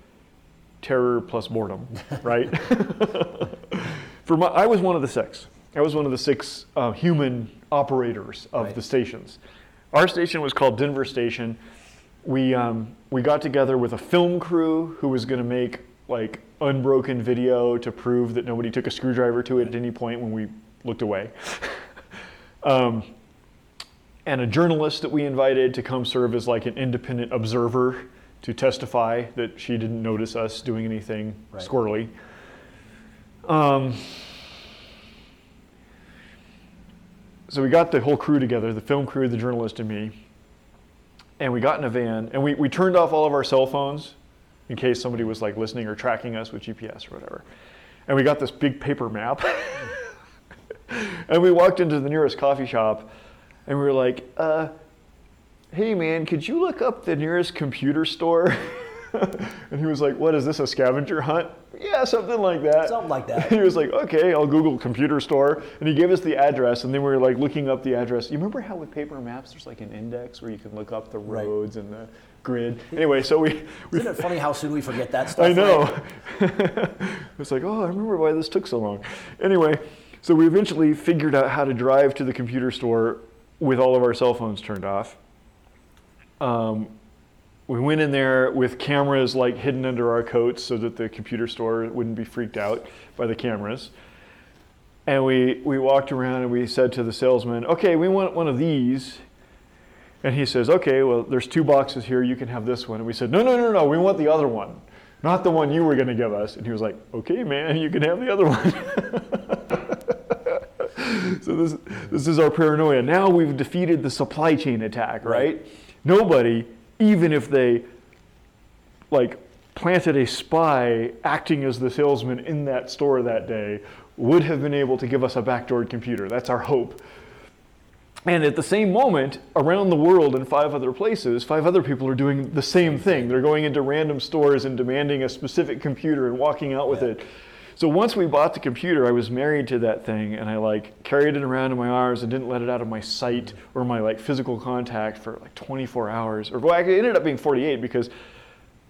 terror plus boredom, right? For my, I was one of the six. I was one of the six uh, human operators of Right. the stations. Our station was called Denver Station. We um, we got together with a film crew who was going to make like unbroken video to prove that nobody took a screwdriver to it at any point when we looked away. um, and a journalist that we invited to come serve as like an independent observer to testify that she didn't notice us doing anything Right. squirrely. Um, so we got the whole crew together, the film crew, the journalist, and me. And we got in a van and we, we turned off all of our cell phones in case somebody was like listening or tracking us with GPS or whatever. And we got this big paper map. and we walked into the nearest coffee shop and we were like, uh, hey man, could you look up the nearest computer store? and he was like, what is this, a scavenger hunt? Yeah, something like that. Something like that. he was like, okay, I'll Google computer store. And he gave us the address, and then we were like looking up the address. You remember how with paper maps, there's like an index where you can look up the Right. roads and the grid? Anyway, so we, we Isn't it funny how soon we forget that stuff? I know. right? it's like, oh, I remember why this took so long. Anyway, so we eventually figured out how to drive to the computer store with all of our cell phones turned off. Um, we went in there with cameras like hidden under our coats so that the computer store wouldn't be freaked out by the cameras. And we, we walked around and we said to the salesman, okay, we want one of these. And he says, okay, well, there's two boxes here. You can have this one. And we said, no, no, no, no, we want the other one, not the one you were going to give us. And he was like, okay, man, you can have the other one. so this, this is our paranoia. Now we've defeated the supply chain attack, right? Nobody, even if they like planted a spy acting as the salesman in that store that day, would have been able to give us a backdoored computer. That's our hope. And at the same moment, around the world in five other places, five other people are doing the same thing. They're going into random stores and demanding a specific computer and walking out with it. So once we bought the computer, I was married to that thing and I like carried it around in my arms and didn't let it out of my sight or my like physical contact for like 24 hours. Or well, it ended up being 48 because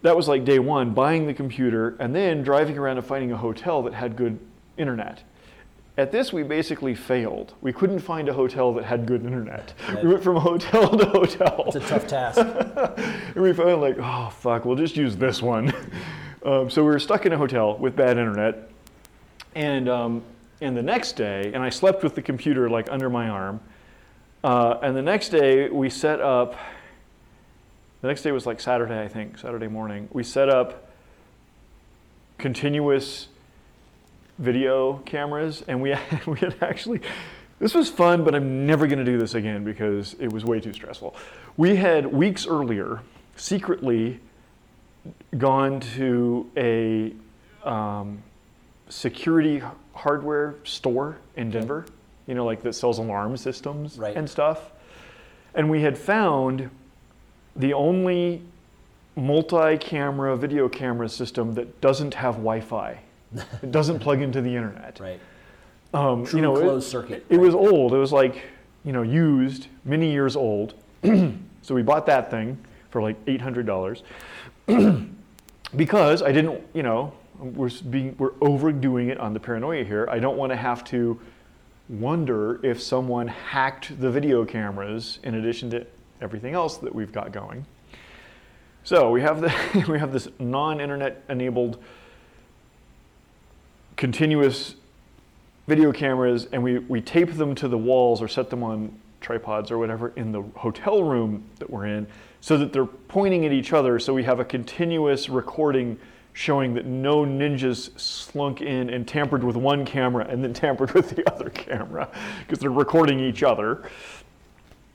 that was like day one, buying the computer and then driving around and finding a hotel that had good internet. At this, we basically failed. We couldn't find a hotel that had good internet. We went from hotel to hotel. It's a tough task. And we found like, oh fuck, we'll just use this one. um, so we were stuck in a hotel with bad internet, and um, and the next day, and I slept with the computer like under my arm. Uh, and the next day we set up. The next day was like Saturday, I think, Saturday morning. We set up continuous video cameras, and we we had actually. This was fun, but I'm never going to do this again because it was way too stressful. We had weeks earlier secretly gone to a um, security hardware store in Denver, you know, like that sells alarm systems Right. and stuff. And we had found the only multi-camera video camera system that doesn't have Wi-Fi. it doesn't plug into the internet. Right. Um, True you know, it- closed circuit. It was old. It was like, you know, used, many years old. so we bought that thing for like eight hundred dollars because I didn't, you know, we're being we're overdoing it on the paranoia here. I don't want to have to wonder if someone hacked the video cameras in addition to everything else that we've got going. So we have the we have this non-internet enabled continuous video cameras and we, we tape them to the walls or set them on tripods or whatever in the hotel room that we're in so that they're pointing at each other so we have a continuous recording showing that no ninjas slunk in and tampered with one camera and then tampered with the other camera because they're recording each other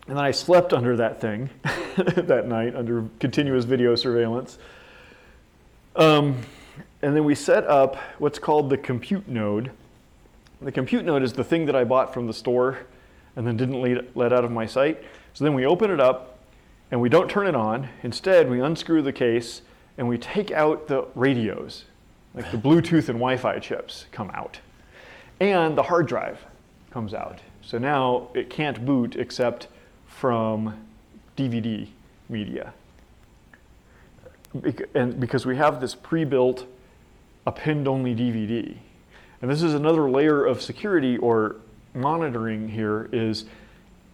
and then i slept under that thing that night under continuous video surveillance um, and then we set up what's called the compute node the compute node is the thing that I bought from the store and then didn't let, let out of my sight. So then we open it up and we don't turn it on. Instead, we unscrew the case and we take out the radios, like the Bluetooth and Wi Fi chips come out. And the hard drive comes out. So now it can't boot except from DVD media. And because we have this pre built append only DVD. And this is another layer of security or monitoring here is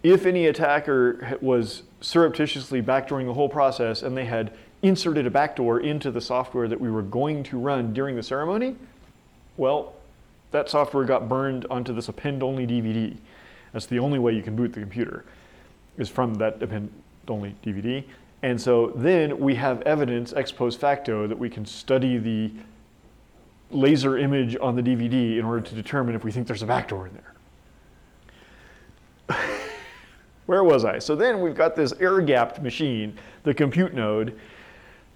if any attacker was surreptitiously backdooring the whole process and they had inserted a backdoor into the software that we were going to run during the ceremony, well, that software got burned onto this append only DVD. That's the only way you can boot the computer is from that append only DVD. And so then we have evidence ex post facto that we can study the laser image on the DVD in order to determine if we think there's a backdoor in there. Where was I? So then we've got this air gapped machine, the compute node,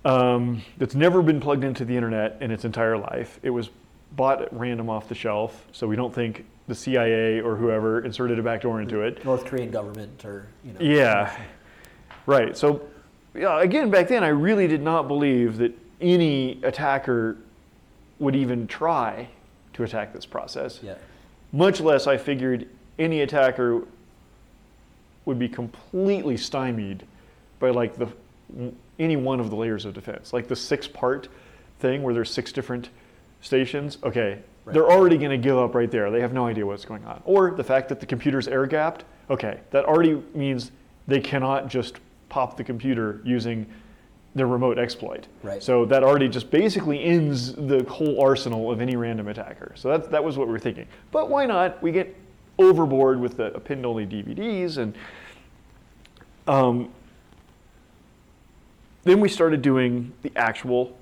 um, that's never been plugged into the internet in its entire life. It was bought at random off the shelf, so we don't think the CIA or whoever inserted a backdoor into it. North Korean government or you know. Yeah, right. So, yeah, again, back then, I really did not believe that any attacker would even try to attack this process. Yeah. Much less, I figured any attacker would be completely stymied by like the any one of the layers of defense, like the six-part thing where there's six different stations. Okay, Right. they're already going to give up right there. They have no idea what's going on. Or the fact that the computer's air gapped. Okay, that already means they cannot just pop the computer using their remote exploit. Right. So that already just basically ends the whole arsenal of any random attacker. So that, that was what we were thinking. But why not? We get overboard with the append only DVDs and um, then we started doing the actual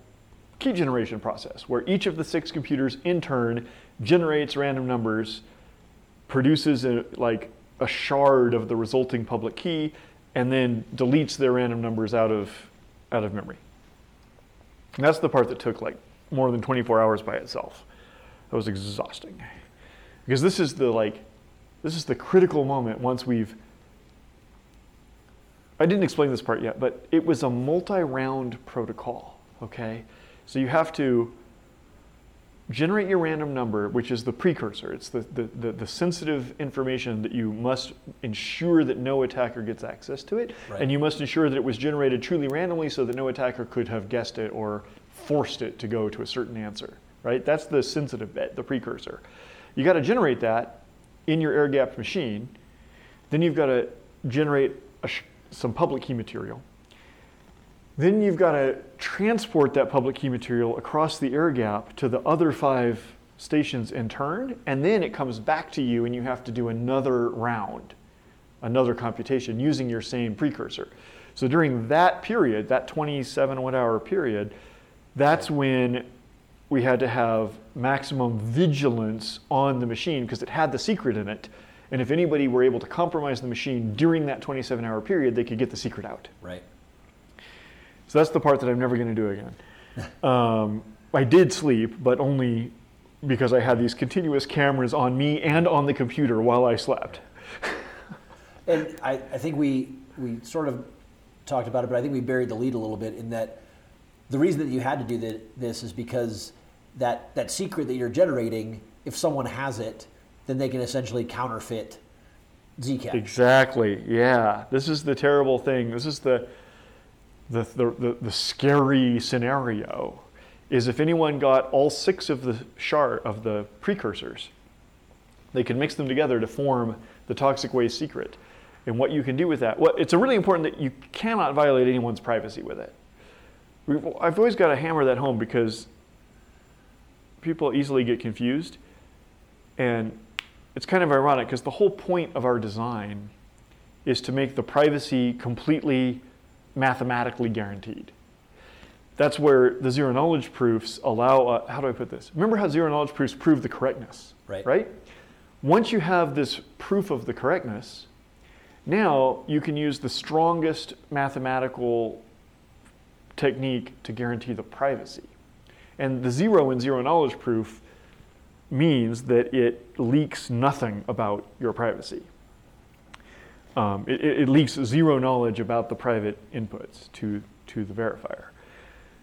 key generation process where each of the six computers in turn generates random numbers produces a, like a shard of the resulting public key and then deletes their random numbers out of out of memory. And that's the part that took like more than 24 hours by itself. That was exhausting. Because this is the like this is the critical moment once we've I didn't explain this part yet, but it was a multi-round protocol, okay? So you have to generate your random number, which is the precursor. It's the, the, the, the sensitive information that you must ensure that no attacker gets access to it. Right. And you must ensure that it was generated truly randomly so that no attacker could have guessed it or forced it to go to a certain answer, right? That's the sensitive bit, the precursor. You got to generate that in your air gapped machine. Then you've got to generate a sh- some public key material. Then you've got to transport that public key material across the air gap to the other five stations in turn, and then it comes back to you and you have to do another round, another computation using your same precursor. So during that period, that 27 one hour period, that's when we had to have maximum vigilance on the machine because it had the secret in it. And if anybody were able to compromise the machine during that 27 hour period, they could get the secret out. Right. So that's the part that I'm never going to do again. Um, I did sleep, but only because I had these continuous cameras on me and on the computer while I slept. And I, I think we we sort of talked about it, but I think we buried the lead a little bit in that the reason that you had to do thi- this is because that that secret that you're generating, if someone has it, then they can essentially counterfeit Zcash. Exactly. Yeah. This is the terrible thing. This is the the, the, the, the scary scenario is if anyone got all six of the shard of the precursors, they could mix them together to form the toxic waste secret. And what you can do with that, well, it's really important that you cannot violate anyone's privacy with it. We've, I've always got to hammer that home because people easily get confused. And it's kind of ironic because the whole point of our design is to make the privacy completely mathematically guaranteed. That's where the zero knowledge proofs allow, uh, how do I put this? Remember how zero knowledge proofs prove the correctness, Right. right? Once you have this proof of the correctness, now you can use the strongest mathematical technique to guarantee the privacy. And the zero in zero knowledge proof means that it leaks nothing about your privacy. Um, it, it- leaks zero knowledge about the private inputs to, to the verifier.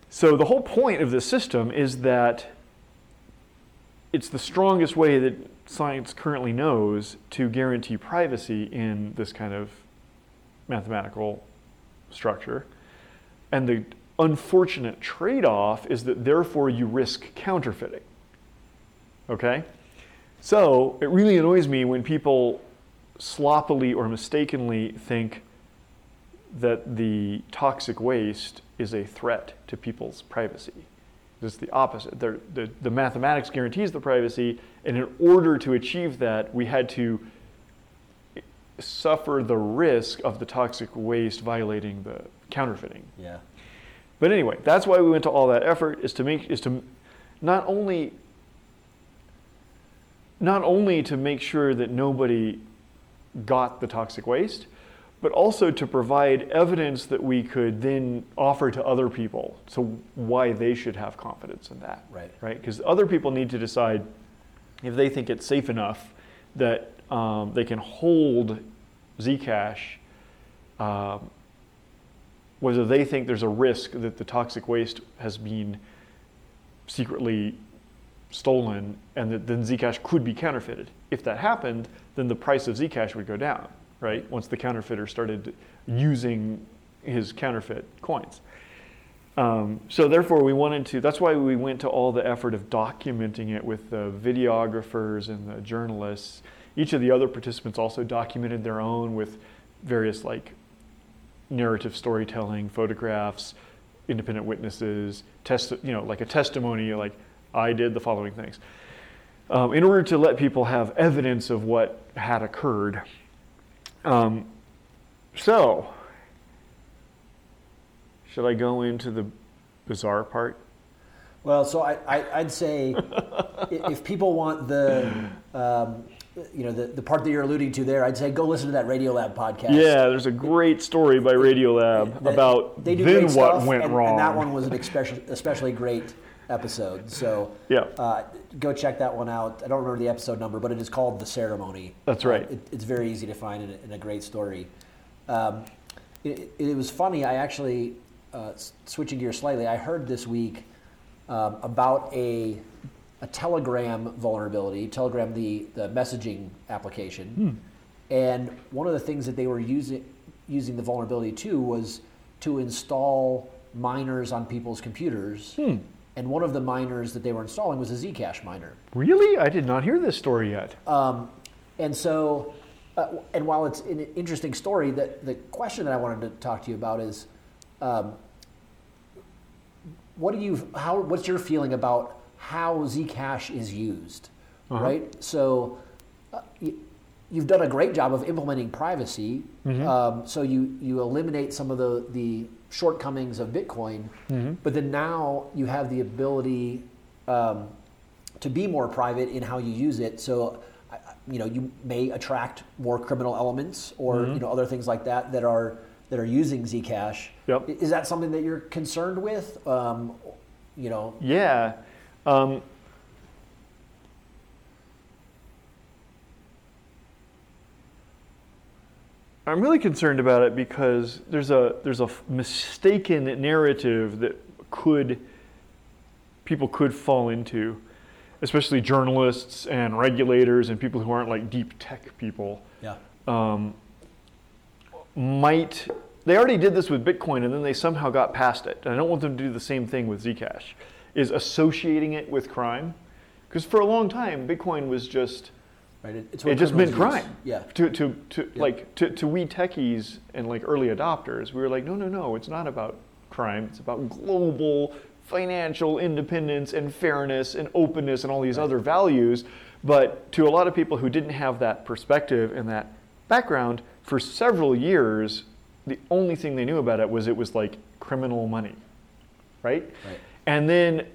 So the whole point of this system is that it's the strongest way that science currently knows to guarantee privacy in this kind of mathematical structure. And the unfortunate trade off is that therefore you risk counterfeiting. Okay? So it really annoys me when people sloppily or mistakenly think that the toxic waste is a threat to people's privacy. It's the opposite. They're- The, the mathematics guarantees the privacy, and in order to achieve that, we had to suffer the risk of the toxic waste violating the counterfeiting. Yeah. But anyway, that's why we went to all that effort is to make is to not only not only to make sure that nobody got the toxic waste, but also to provide evidence that we could then offer to other people. So why they should have confidence in that. Right. Right? Because other people need to decide if they think it's safe enough that um, they can hold Zcash um, whether they think there's a risk that the toxic waste has been secretly stolen and that then Zcash could be counterfeited. If that happened, then the price of Zcash would go down, right? Once the counterfeiter started using his counterfeit coins. Um, so therefore, we wanted to. That's why we went to all the effort of documenting it with the videographers and the journalists. Each of the other participants also documented their own with various like narrative storytelling, photographs, independent witnesses, test, you know, like a testimony, like I did the following things, um, in order to let people have evidence of what had occurred. Um, so, should I go into the bizarre part? Well, so I, I, I'd say if people want the, um, you know, the, the part that you're alluding to there, I'd say go listen to that Radiolab podcast. Yeah, there's a great story by Radiolab about they do then what stuff, went and, wrong. And that one was an especially, especially great episode. So Yeah. uh, go check that one out. I don't remember the episode number, but it is called The Ceremony. That's Uh, right. it, it's very easy to find and, a- and a great story. Um, it, it was funny. I actually, uh, switching gears slightly, I heard this week um, about a, a Telegram vulnerability, Telegram, the, the messaging application. And one of the things that they were using, using the vulnerability to was to install miners on people's computers. And one of the miners that they were installing was a Zcash miner. really? I did not hear this story yet. Um, and so, uh, and while it's an interesting story, that the question that I wanted to talk to you about is, um, what do you, how, what's your feeling about how Zcash is used, right? So, uh, y- you've done a great job of implementing privacy. Um, so you you eliminate some of the the shortcomings of Bitcoin, but then now you have the ability. Um, to be more private in how you use it. So, you know, you may attract more criminal elements or you know other things like that that are that are using Zcash. Yep. Is that something that you're concerned with? Um, you know, Yeah. Um, I'm really concerned about it because there's a there's a mistaken narrative that could people could fall into, especially journalists and regulators and people who aren't like deep tech people Yeah. Um, might they already did this with Bitcoin and then they somehow got past it. And I don't want them to do the same thing with Zcash, is associating it with crime. Because for a long time, Bitcoin was just Right. It, it's it just meant crime. Yeah. To to to Yeah. like to, to we techies and like early adopters, we were like, no, no, no, it's not about crime. It's about global financial independence and fairness and openness and all these other values. But to a lot of people who didn't have that perspective and that background, for several years, the only thing they knew about it was it was like criminal money, right? Right. And then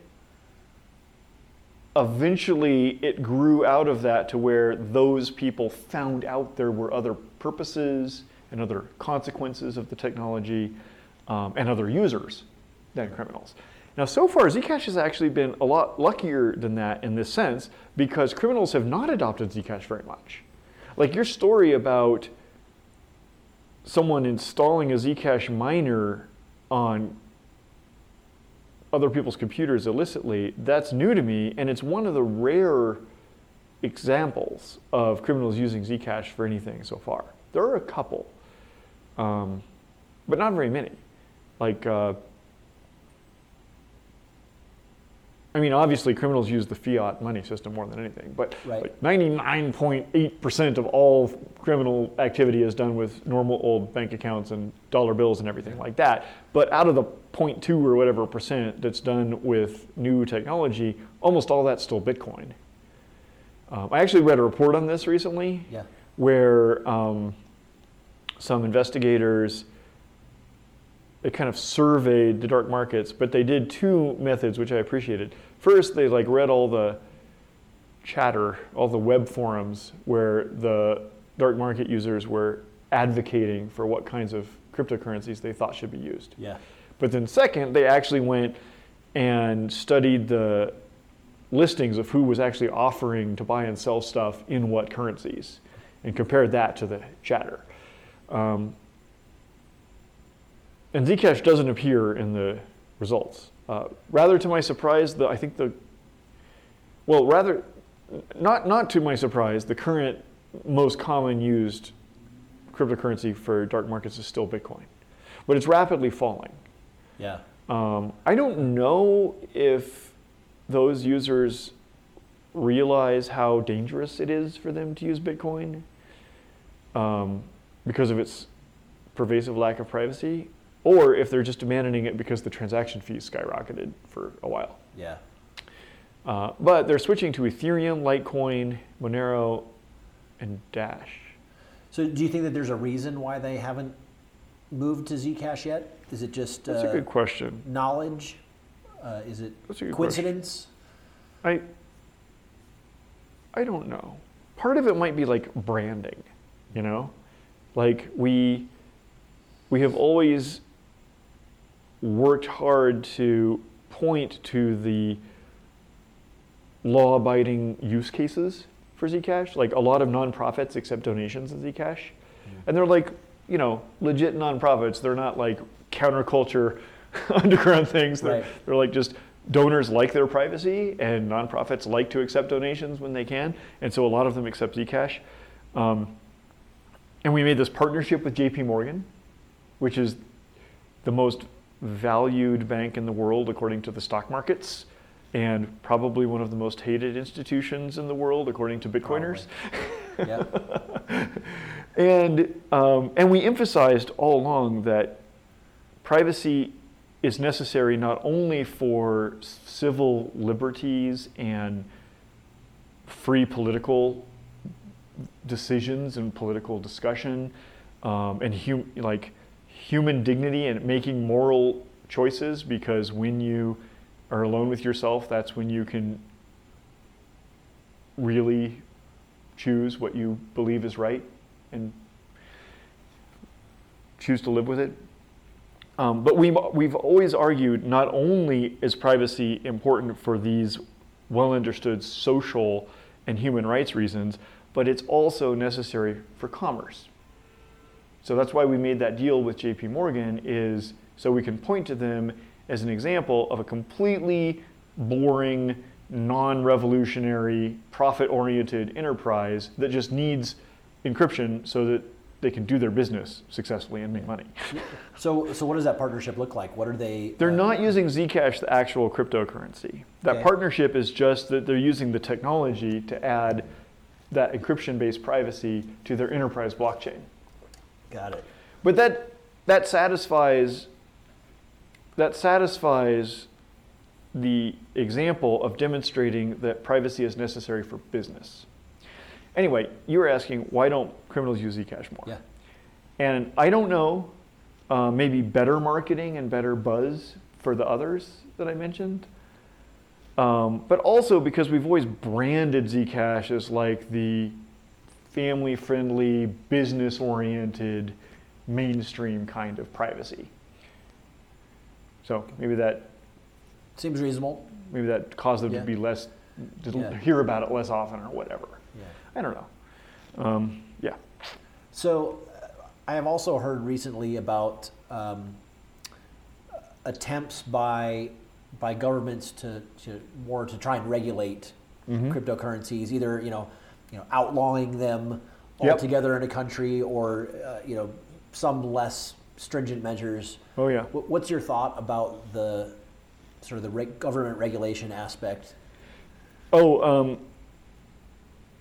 eventually it grew out of that to where those people found out there were other purposes and other consequences of the technology um, and other users than criminals. Now, so far, Zcash has actually been a lot luckier than that in this sense because criminals have not adopted Zcash very much. Like your story about someone installing a Zcash miner on other people's computers illicitly, that's new to me, and it's one of the rare examples of criminals using Zcash for anything so far. There are a couple, um, but not very many. Like, uh, I mean, obviously, criminals use the fiat money system more than anything, but Right. like 99.8% of all criminal activity is done with normal old bank accounts and dollar bills and everything like that. But out of the 0.2 or whatever percent that's done with new technology, almost all that's still Bitcoin. Um, I actually read a report on this recently Yeah. where um, some investigators they kind of surveyed the dark markets, but they did two methods which I appreciated. First, they like read all the chatter, all the web forums where the dark market users were advocating for what kinds of cryptocurrencies they thought should be used. Yeah. But then second, they actually went and studied the listings of who was actually offering to buy and sell stuff in what currencies and compared that to the chatter. Um, and Zcash doesn't appear in the results. Uh, rather to my surprise, the, I think the, well, rather, not, not to my surprise, the current most common used cryptocurrency for dark markets is still Bitcoin. But it's rapidly falling. Yeah. Um, I don't know if those users realize how dangerous it is for them to use Bitcoin um, because of its pervasive lack of privacy, or if they're just abandoning it because the transaction fees skyrocketed for a while. Yeah. Uh, but they're switching to Ethereum, Litecoin, Monero, and Dash. So do you think that there's a reason why they haven't moved to Zcash yet? Is it just That's uh, a good question. knowledge? Uh, is it That's a good coincidence? I I don't know. Part of it might be like branding, you know? Like we we have always worked hard to point to the law-abiding use cases for Zcash. Like a lot of nonprofits accept donations in Zcash. And they're like, you know, legit nonprofits. They're not like counterculture underground things. They're, Right. they're like just donors like their privacy, and nonprofits like to accept donations when they can. And so a lot of them accept Zcash. Um, and we made this partnership with JP Morgan, which is the most valued bank in the world according to the stock markets, and probably one of the most hated institutions in the world according to Bitcoiners. yeah. And, um, and we emphasized all along that privacy is necessary not only for civil liberties and free political decisions and political discussion um, and hum- like human dignity and making moral choices because when you are alone with yourself that's when you can really choose what you believe is right and choose to live with it. Um, but we've, we've always argued not only is privacy important for these well understood social and human rights reasons, but it's also necessary for commerce. So that's why we made that deal with JP Morgan is so we can point to them as an example of a completely boring, non revolutionary, profit oriented enterprise that just needs encryption so that they can do their business successfully and make money. So, so what does that partnership look like? What are they? They're uh, not using Zcash, the actual cryptocurrency. That Okay. partnership is just that they're using the technology to add that encryption based privacy to their enterprise blockchain. Got it. But that that satisfies that satisfies the example of demonstrating that privacy is necessary for business. Anyway, you were asking why don't criminals use Zcash more? Yeah. And I don't know, uh, maybe better marketing and better buzz for the others that I mentioned. Um, but also because we've always branded Zcash as like the family friendly, business oriented, mainstream kind of privacy. So maybe that Seems reasonable. maybe that caused them Yeah. to be less to Yeah. hear about it less often or whatever. Yeah. I don't know. Um, yeah. So, I have also heard recently about um, attempts by by governments to, to more to try and regulate Mm-hmm. cryptocurrencies, either you know, you know, outlawing them Yep. altogether in a country, or uh, you know, some less stringent measures. Oh yeah. Wh- What's your thought about the sort of the reg- government regulation aspect? Oh, um,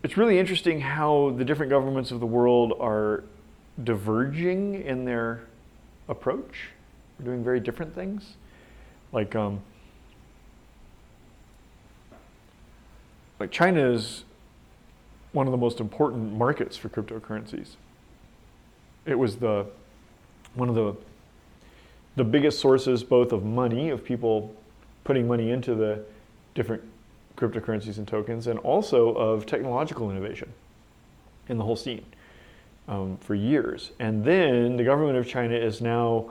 it's really interesting how the different governments of the world are diverging in their approach. They're doing very different things. Like, um, like China is one of the most important markets for cryptocurrencies. It was the one of the the biggest sources both of money of people putting money into the different cryptocurrencies and tokens, and also of technological innovation in the whole scene um, for years. And then the government of China is now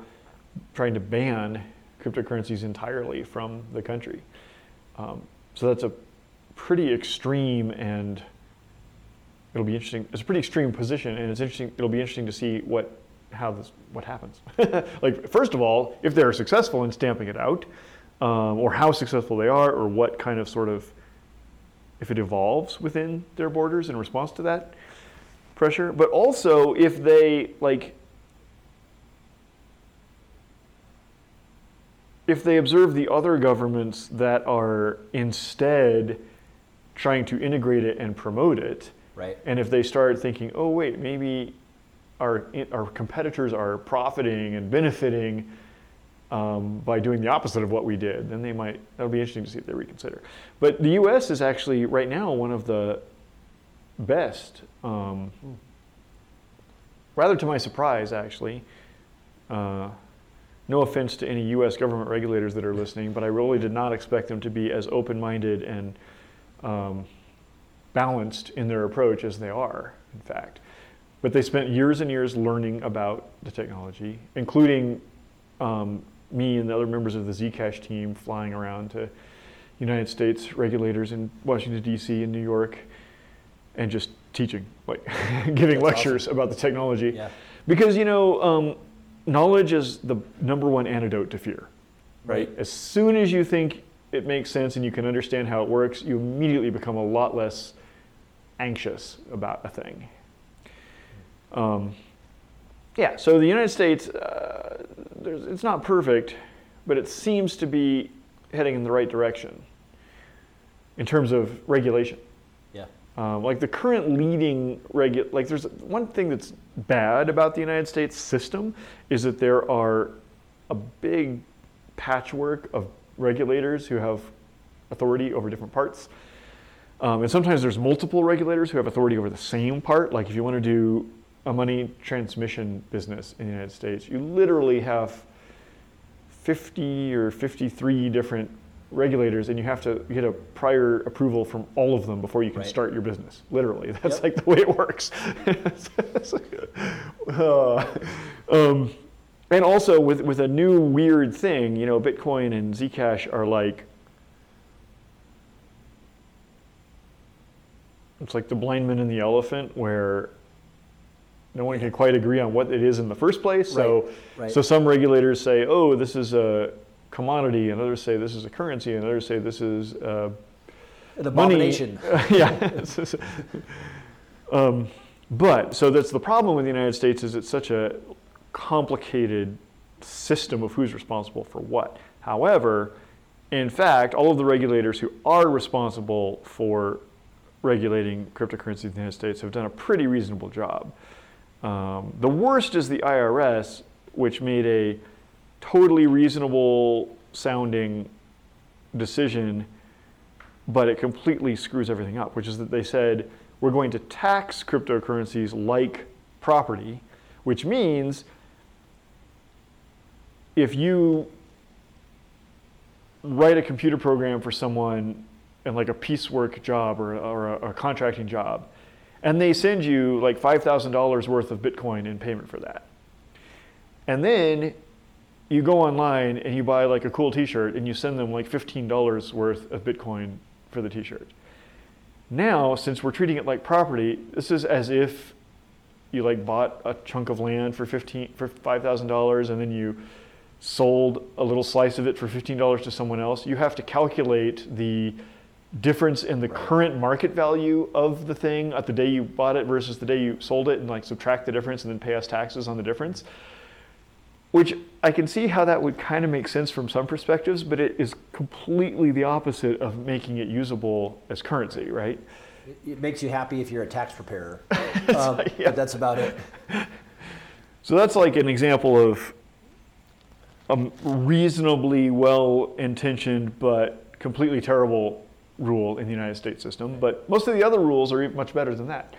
trying to ban cryptocurrencies entirely from the country. Um, so that's a pretty extreme and it'll be interesting. It's a pretty extreme position, and it's interesting. It'll be interesting to see what how this what happens. like first of all, if they're successful in stamping it out, um, or how successful they are, or what kind of sort of if it evolves within their borders in response to that pressure. But also if they like if they observe the other governments that are instead trying to integrate it and promote it, Right. and if they start thinking, oh wait, maybe our our competitors are profiting and benefiting um, by doing the opposite of what we did, then they might. That'll be interesting to see if they reconsider. But the U.S. is actually right now one of the best. Um, rather to my surprise, actually. Uh, no offense to any U.S. government regulators that are listening, but I really did not expect them to be as open-minded and um, balanced in their approach as they are, in fact. But they spent years and years learning about the technology, including um, me and the other members of the Zcash team flying around to United States regulators in Washington, D.C. and New York, and just teaching, like giving That's lectures about the technology. Yeah. Because, you know, um, knowledge is the number one antidote to fear, right? Right. As soon as you think it makes sense and you can understand how it works, you immediately become a lot less anxious about a thing. Um, yeah, so the United States, uh, there's, it's not perfect, but it seems to be heading in the right direction in terms of regulation. Yeah. Um, like the current leading regu- like there's one thing that's bad about the United States system is that there are a big patchwork of regulators who have authority over different parts. Um, and sometimes there's multiple regulators who have authority over the same part. Like if you want to do a money transmission business in the United States, you literally have 50 or 53 different regulators, and you have to get a prior approval from all of them before you can Right. start your business. Literally, that's Yep. like the way it works. Uh, um, and also with with a new weird thing, you know, Bitcoin and Zcash are like. It's like the blind man and the elephant, where no one can quite agree on what it is in the first place. So, Right, right. so some regulators say, "Oh, this is a commodity, and others say this is a currency, and others say this is uh, An money. abomination. yeah. Um, but so that's the problem with the United States is it's such a complicated system of who's responsible for what. However, in fact, all of the regulators who are responsible for regulating cryptocurrency in the United States have done a pretty reasonable job. Um, the worst is the IRS, which made a totally reasonable sounding decision, but it completely screws everything up, which is that they said we're going to tax cryptocurrencies like property, which means if you write a computer program for someone in like a piecework job or, or a, a contracting job, and they send you like $5,000 worth of Bitcoin in payment for that. And then you go online and you buy like a cool t-shirt and you send them like $15 worth of Bitcoin for the t-shirt. Now, since we're treating it like property, this is as if you like bought a chunk of land for 15 for $5,000 and then you sold a little slice of it for $15 to someone else. You have to calculate the difference in the current market value of the thing at the day you bought it versus the day you sold it and like subtract the difference and then pay us taxes on the difference. Which I can see how that would kind of make sense from some perspectives, but it is completely the opposite of making it usable as currency, right? It makes you happy if you're a tax preparer. Um, yeah. But that's about it. So that's like an example of a reasonably well intentioned but completely terrible rule in the United States system. But most of the other rules are much better than that.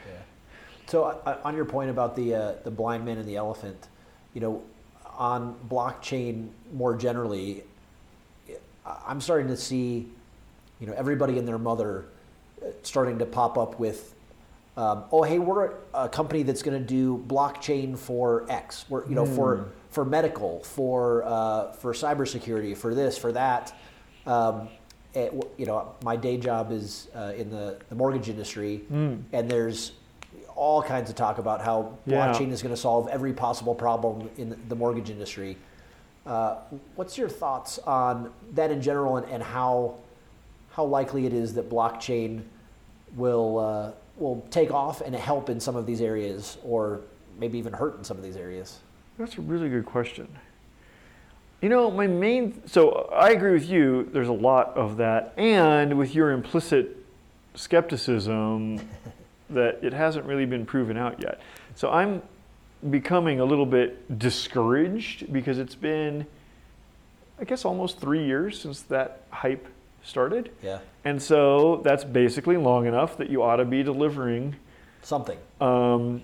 So uh, on your point about the uh, the blind man and the elephant, you know, on blockchain more generally, I'm starting to see, you know, everybody and their mother uh, starting to pop up with, um, oh hey, we're a company that's going to do blockchain for X, we're you know for for medical, for uh, for cybersecurity, for this, for that. Um, it, you know, my day job is uh, in the, the mortgage industry, and there's all kinds of talk about how Yeah. blockchain is going to solve every possible problem in the mortgage industry. Uh, what's your thoughts on that in general, and, and how how likely it is that blockchain will uh, will take off and help in some of these areas, or maybe even hurt in some of these areas? That's a really good question. You know, my main so I agree with you. There's a lot of that, and with your implicit skepticism that it hasn't really been proven out yet. So I'm becoming a little bit discouraged because it's been, I guess, almost three years since that hype started. Yeah, And so that's basically long enough that you ought to be delivering something. um,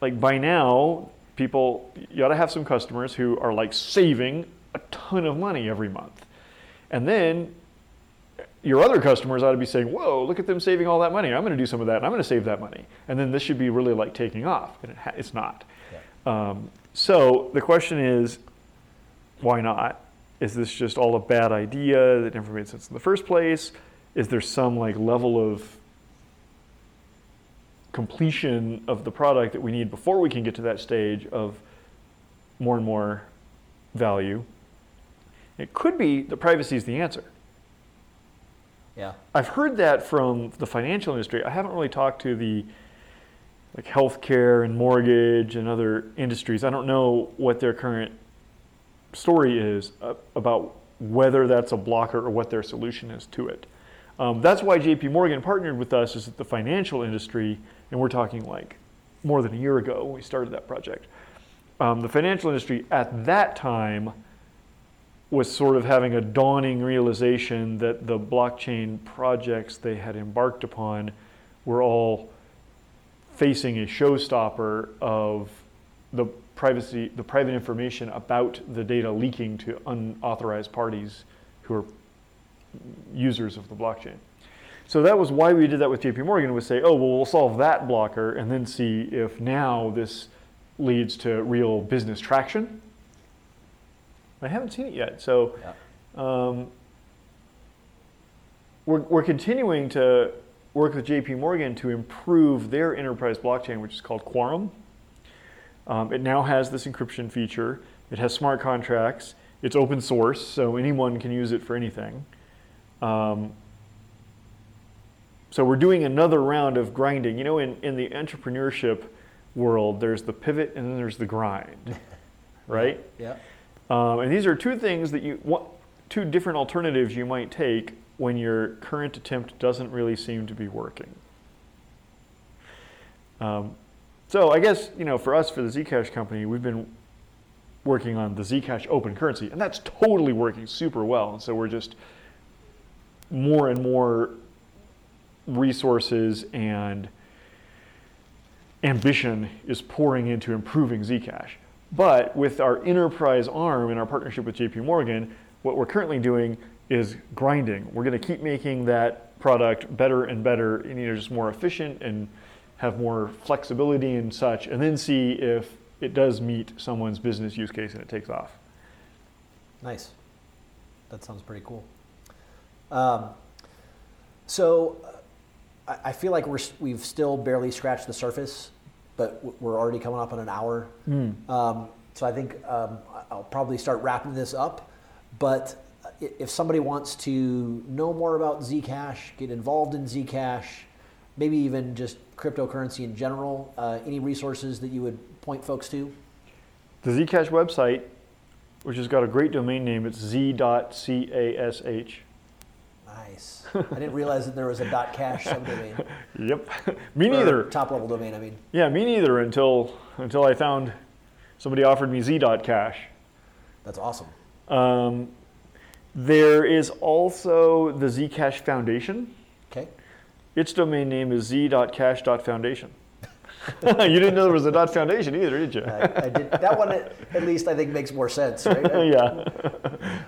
like by now, people you ought to have some customers who are like saving a ton of money every month, and then your other customers ought to be saying, "Whoa, look at them saving all that money! I'm going to do some of that, and I'm going to save that money." And then this should be really like taking off, and it ha- it's not. Um, so the question is, why not? Is this just all a bad idea that never made sense in the first place? Is there some like level of completion of the product that we need before we can get to that stage of more and more value. It could be that privacy is the answer. Yeah, I've heard that from the financial industry. I haven't really talked to the like healthcare and mortgage and other industries. I don't know what their current story is uh, about whether that's a blocker or what their solution is to it. Um, that's why JP Morgan partnered with us is that the financial industry, and we're talking like more than a year ago when we started that project. Um, the financial industry at that time was sort of having a dawning realization that the blockchain projects they had embarked upon were all facing a showstopper of the privacy, the private information about the data leaking to unauthorized parties who are users of the blockchain. So that was why we did that with JP Morgan was say, oh, well, we'll solve that blocker and then see if now this leads to real business traction. I haven't seen it yet. So um, we're, we're continuing to work with JP Morgan to improve their enterprise blockchain, which is called Quorum. Um, it now has this encryption feature. It has smart contracts. it's open source, so anyone can use it for anything. Um, so we're doing another round of grinding. You know, in, in the entrepreneurship world, there's the pivot and then there's the grind, right? Yeah. Um, and these are two things that you two different alternatives you might take when your current attempt doesn't really seem to be working. Um, so I guess you know, for us, for the Zcash company, we've been working on the Zcash open currency, and that's totally working super well. And so we're just more and more resources and ambition is pouring into improving Zcash. But with our enterprise arm and our partnership with JP Morgan, what we're currently doing is grinding. We're going to keep making that product better and better, and you know, just more efficient and have more flexibility and such, and then see if it does meet someone's business use case and it takes off. Nice. That sounds pretty cool. Um, so I, feel like we're we've still barely scratched the surface, but we're already coming up on an hour. Um, so I think um, I- I'll probably start wrapping this up. But if somebody wants to know more about Zcash, get involved in Zcash, maybe even just cryptocurrency in general, uh, any resources that you would point folks to? The Zcash website, which has got a great domain name, it's z.cash. Nice. I didn't realize that there was a .cash subdomain. Yep. me neither. Top level domain, I mean. Yeah, me neither until until I found somebody offered me z.cash. That's awesome. Um, there is also the Zcash Foundation. Okay. Its domain name is z.cash.foundation. you didn't know there was a dot foundation either, did you? I, I did that one. At, at least I think makes more sense, right? yeah.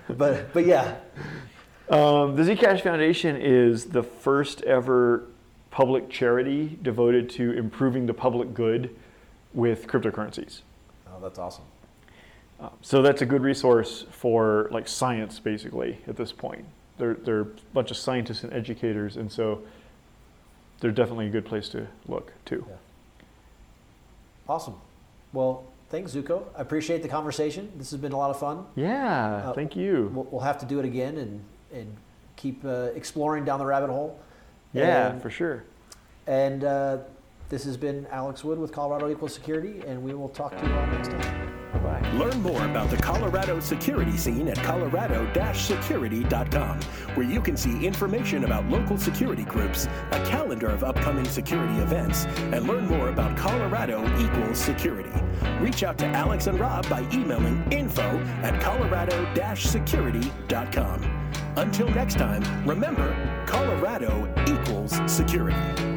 But but yeah, Um, the Zcash Foundation is the first ever public charity devoted to improving the public good with cryptocurrencies. oh, that's awesome. Um, so that's a good resource for like science, basically, at this point. They're, they're a bunch of scientists and educators, and so they're definitely a good place to look too. Yeah. Awesome. Well, thanks, Zooko. I appreciate the conversation. This has been a lot of fun. Yeah, Uh, thank you. We'll, we'll have to do it again and and keep uh, exploring down the rabbit hole. yeah, And, for sure. and uh, this has been Alex Wood with Colorado Equal Security, and we will talk to you all next time. Bye. Learn more about the Colorado security scene at colorado-security.com, where you can see information about local security groups, a calendar of upcoming security events, and learn more about Colorado equals security. Reach out to Alex and Rob by emailing info at colorado-security.com. Until next time, remember, Colorado equals security.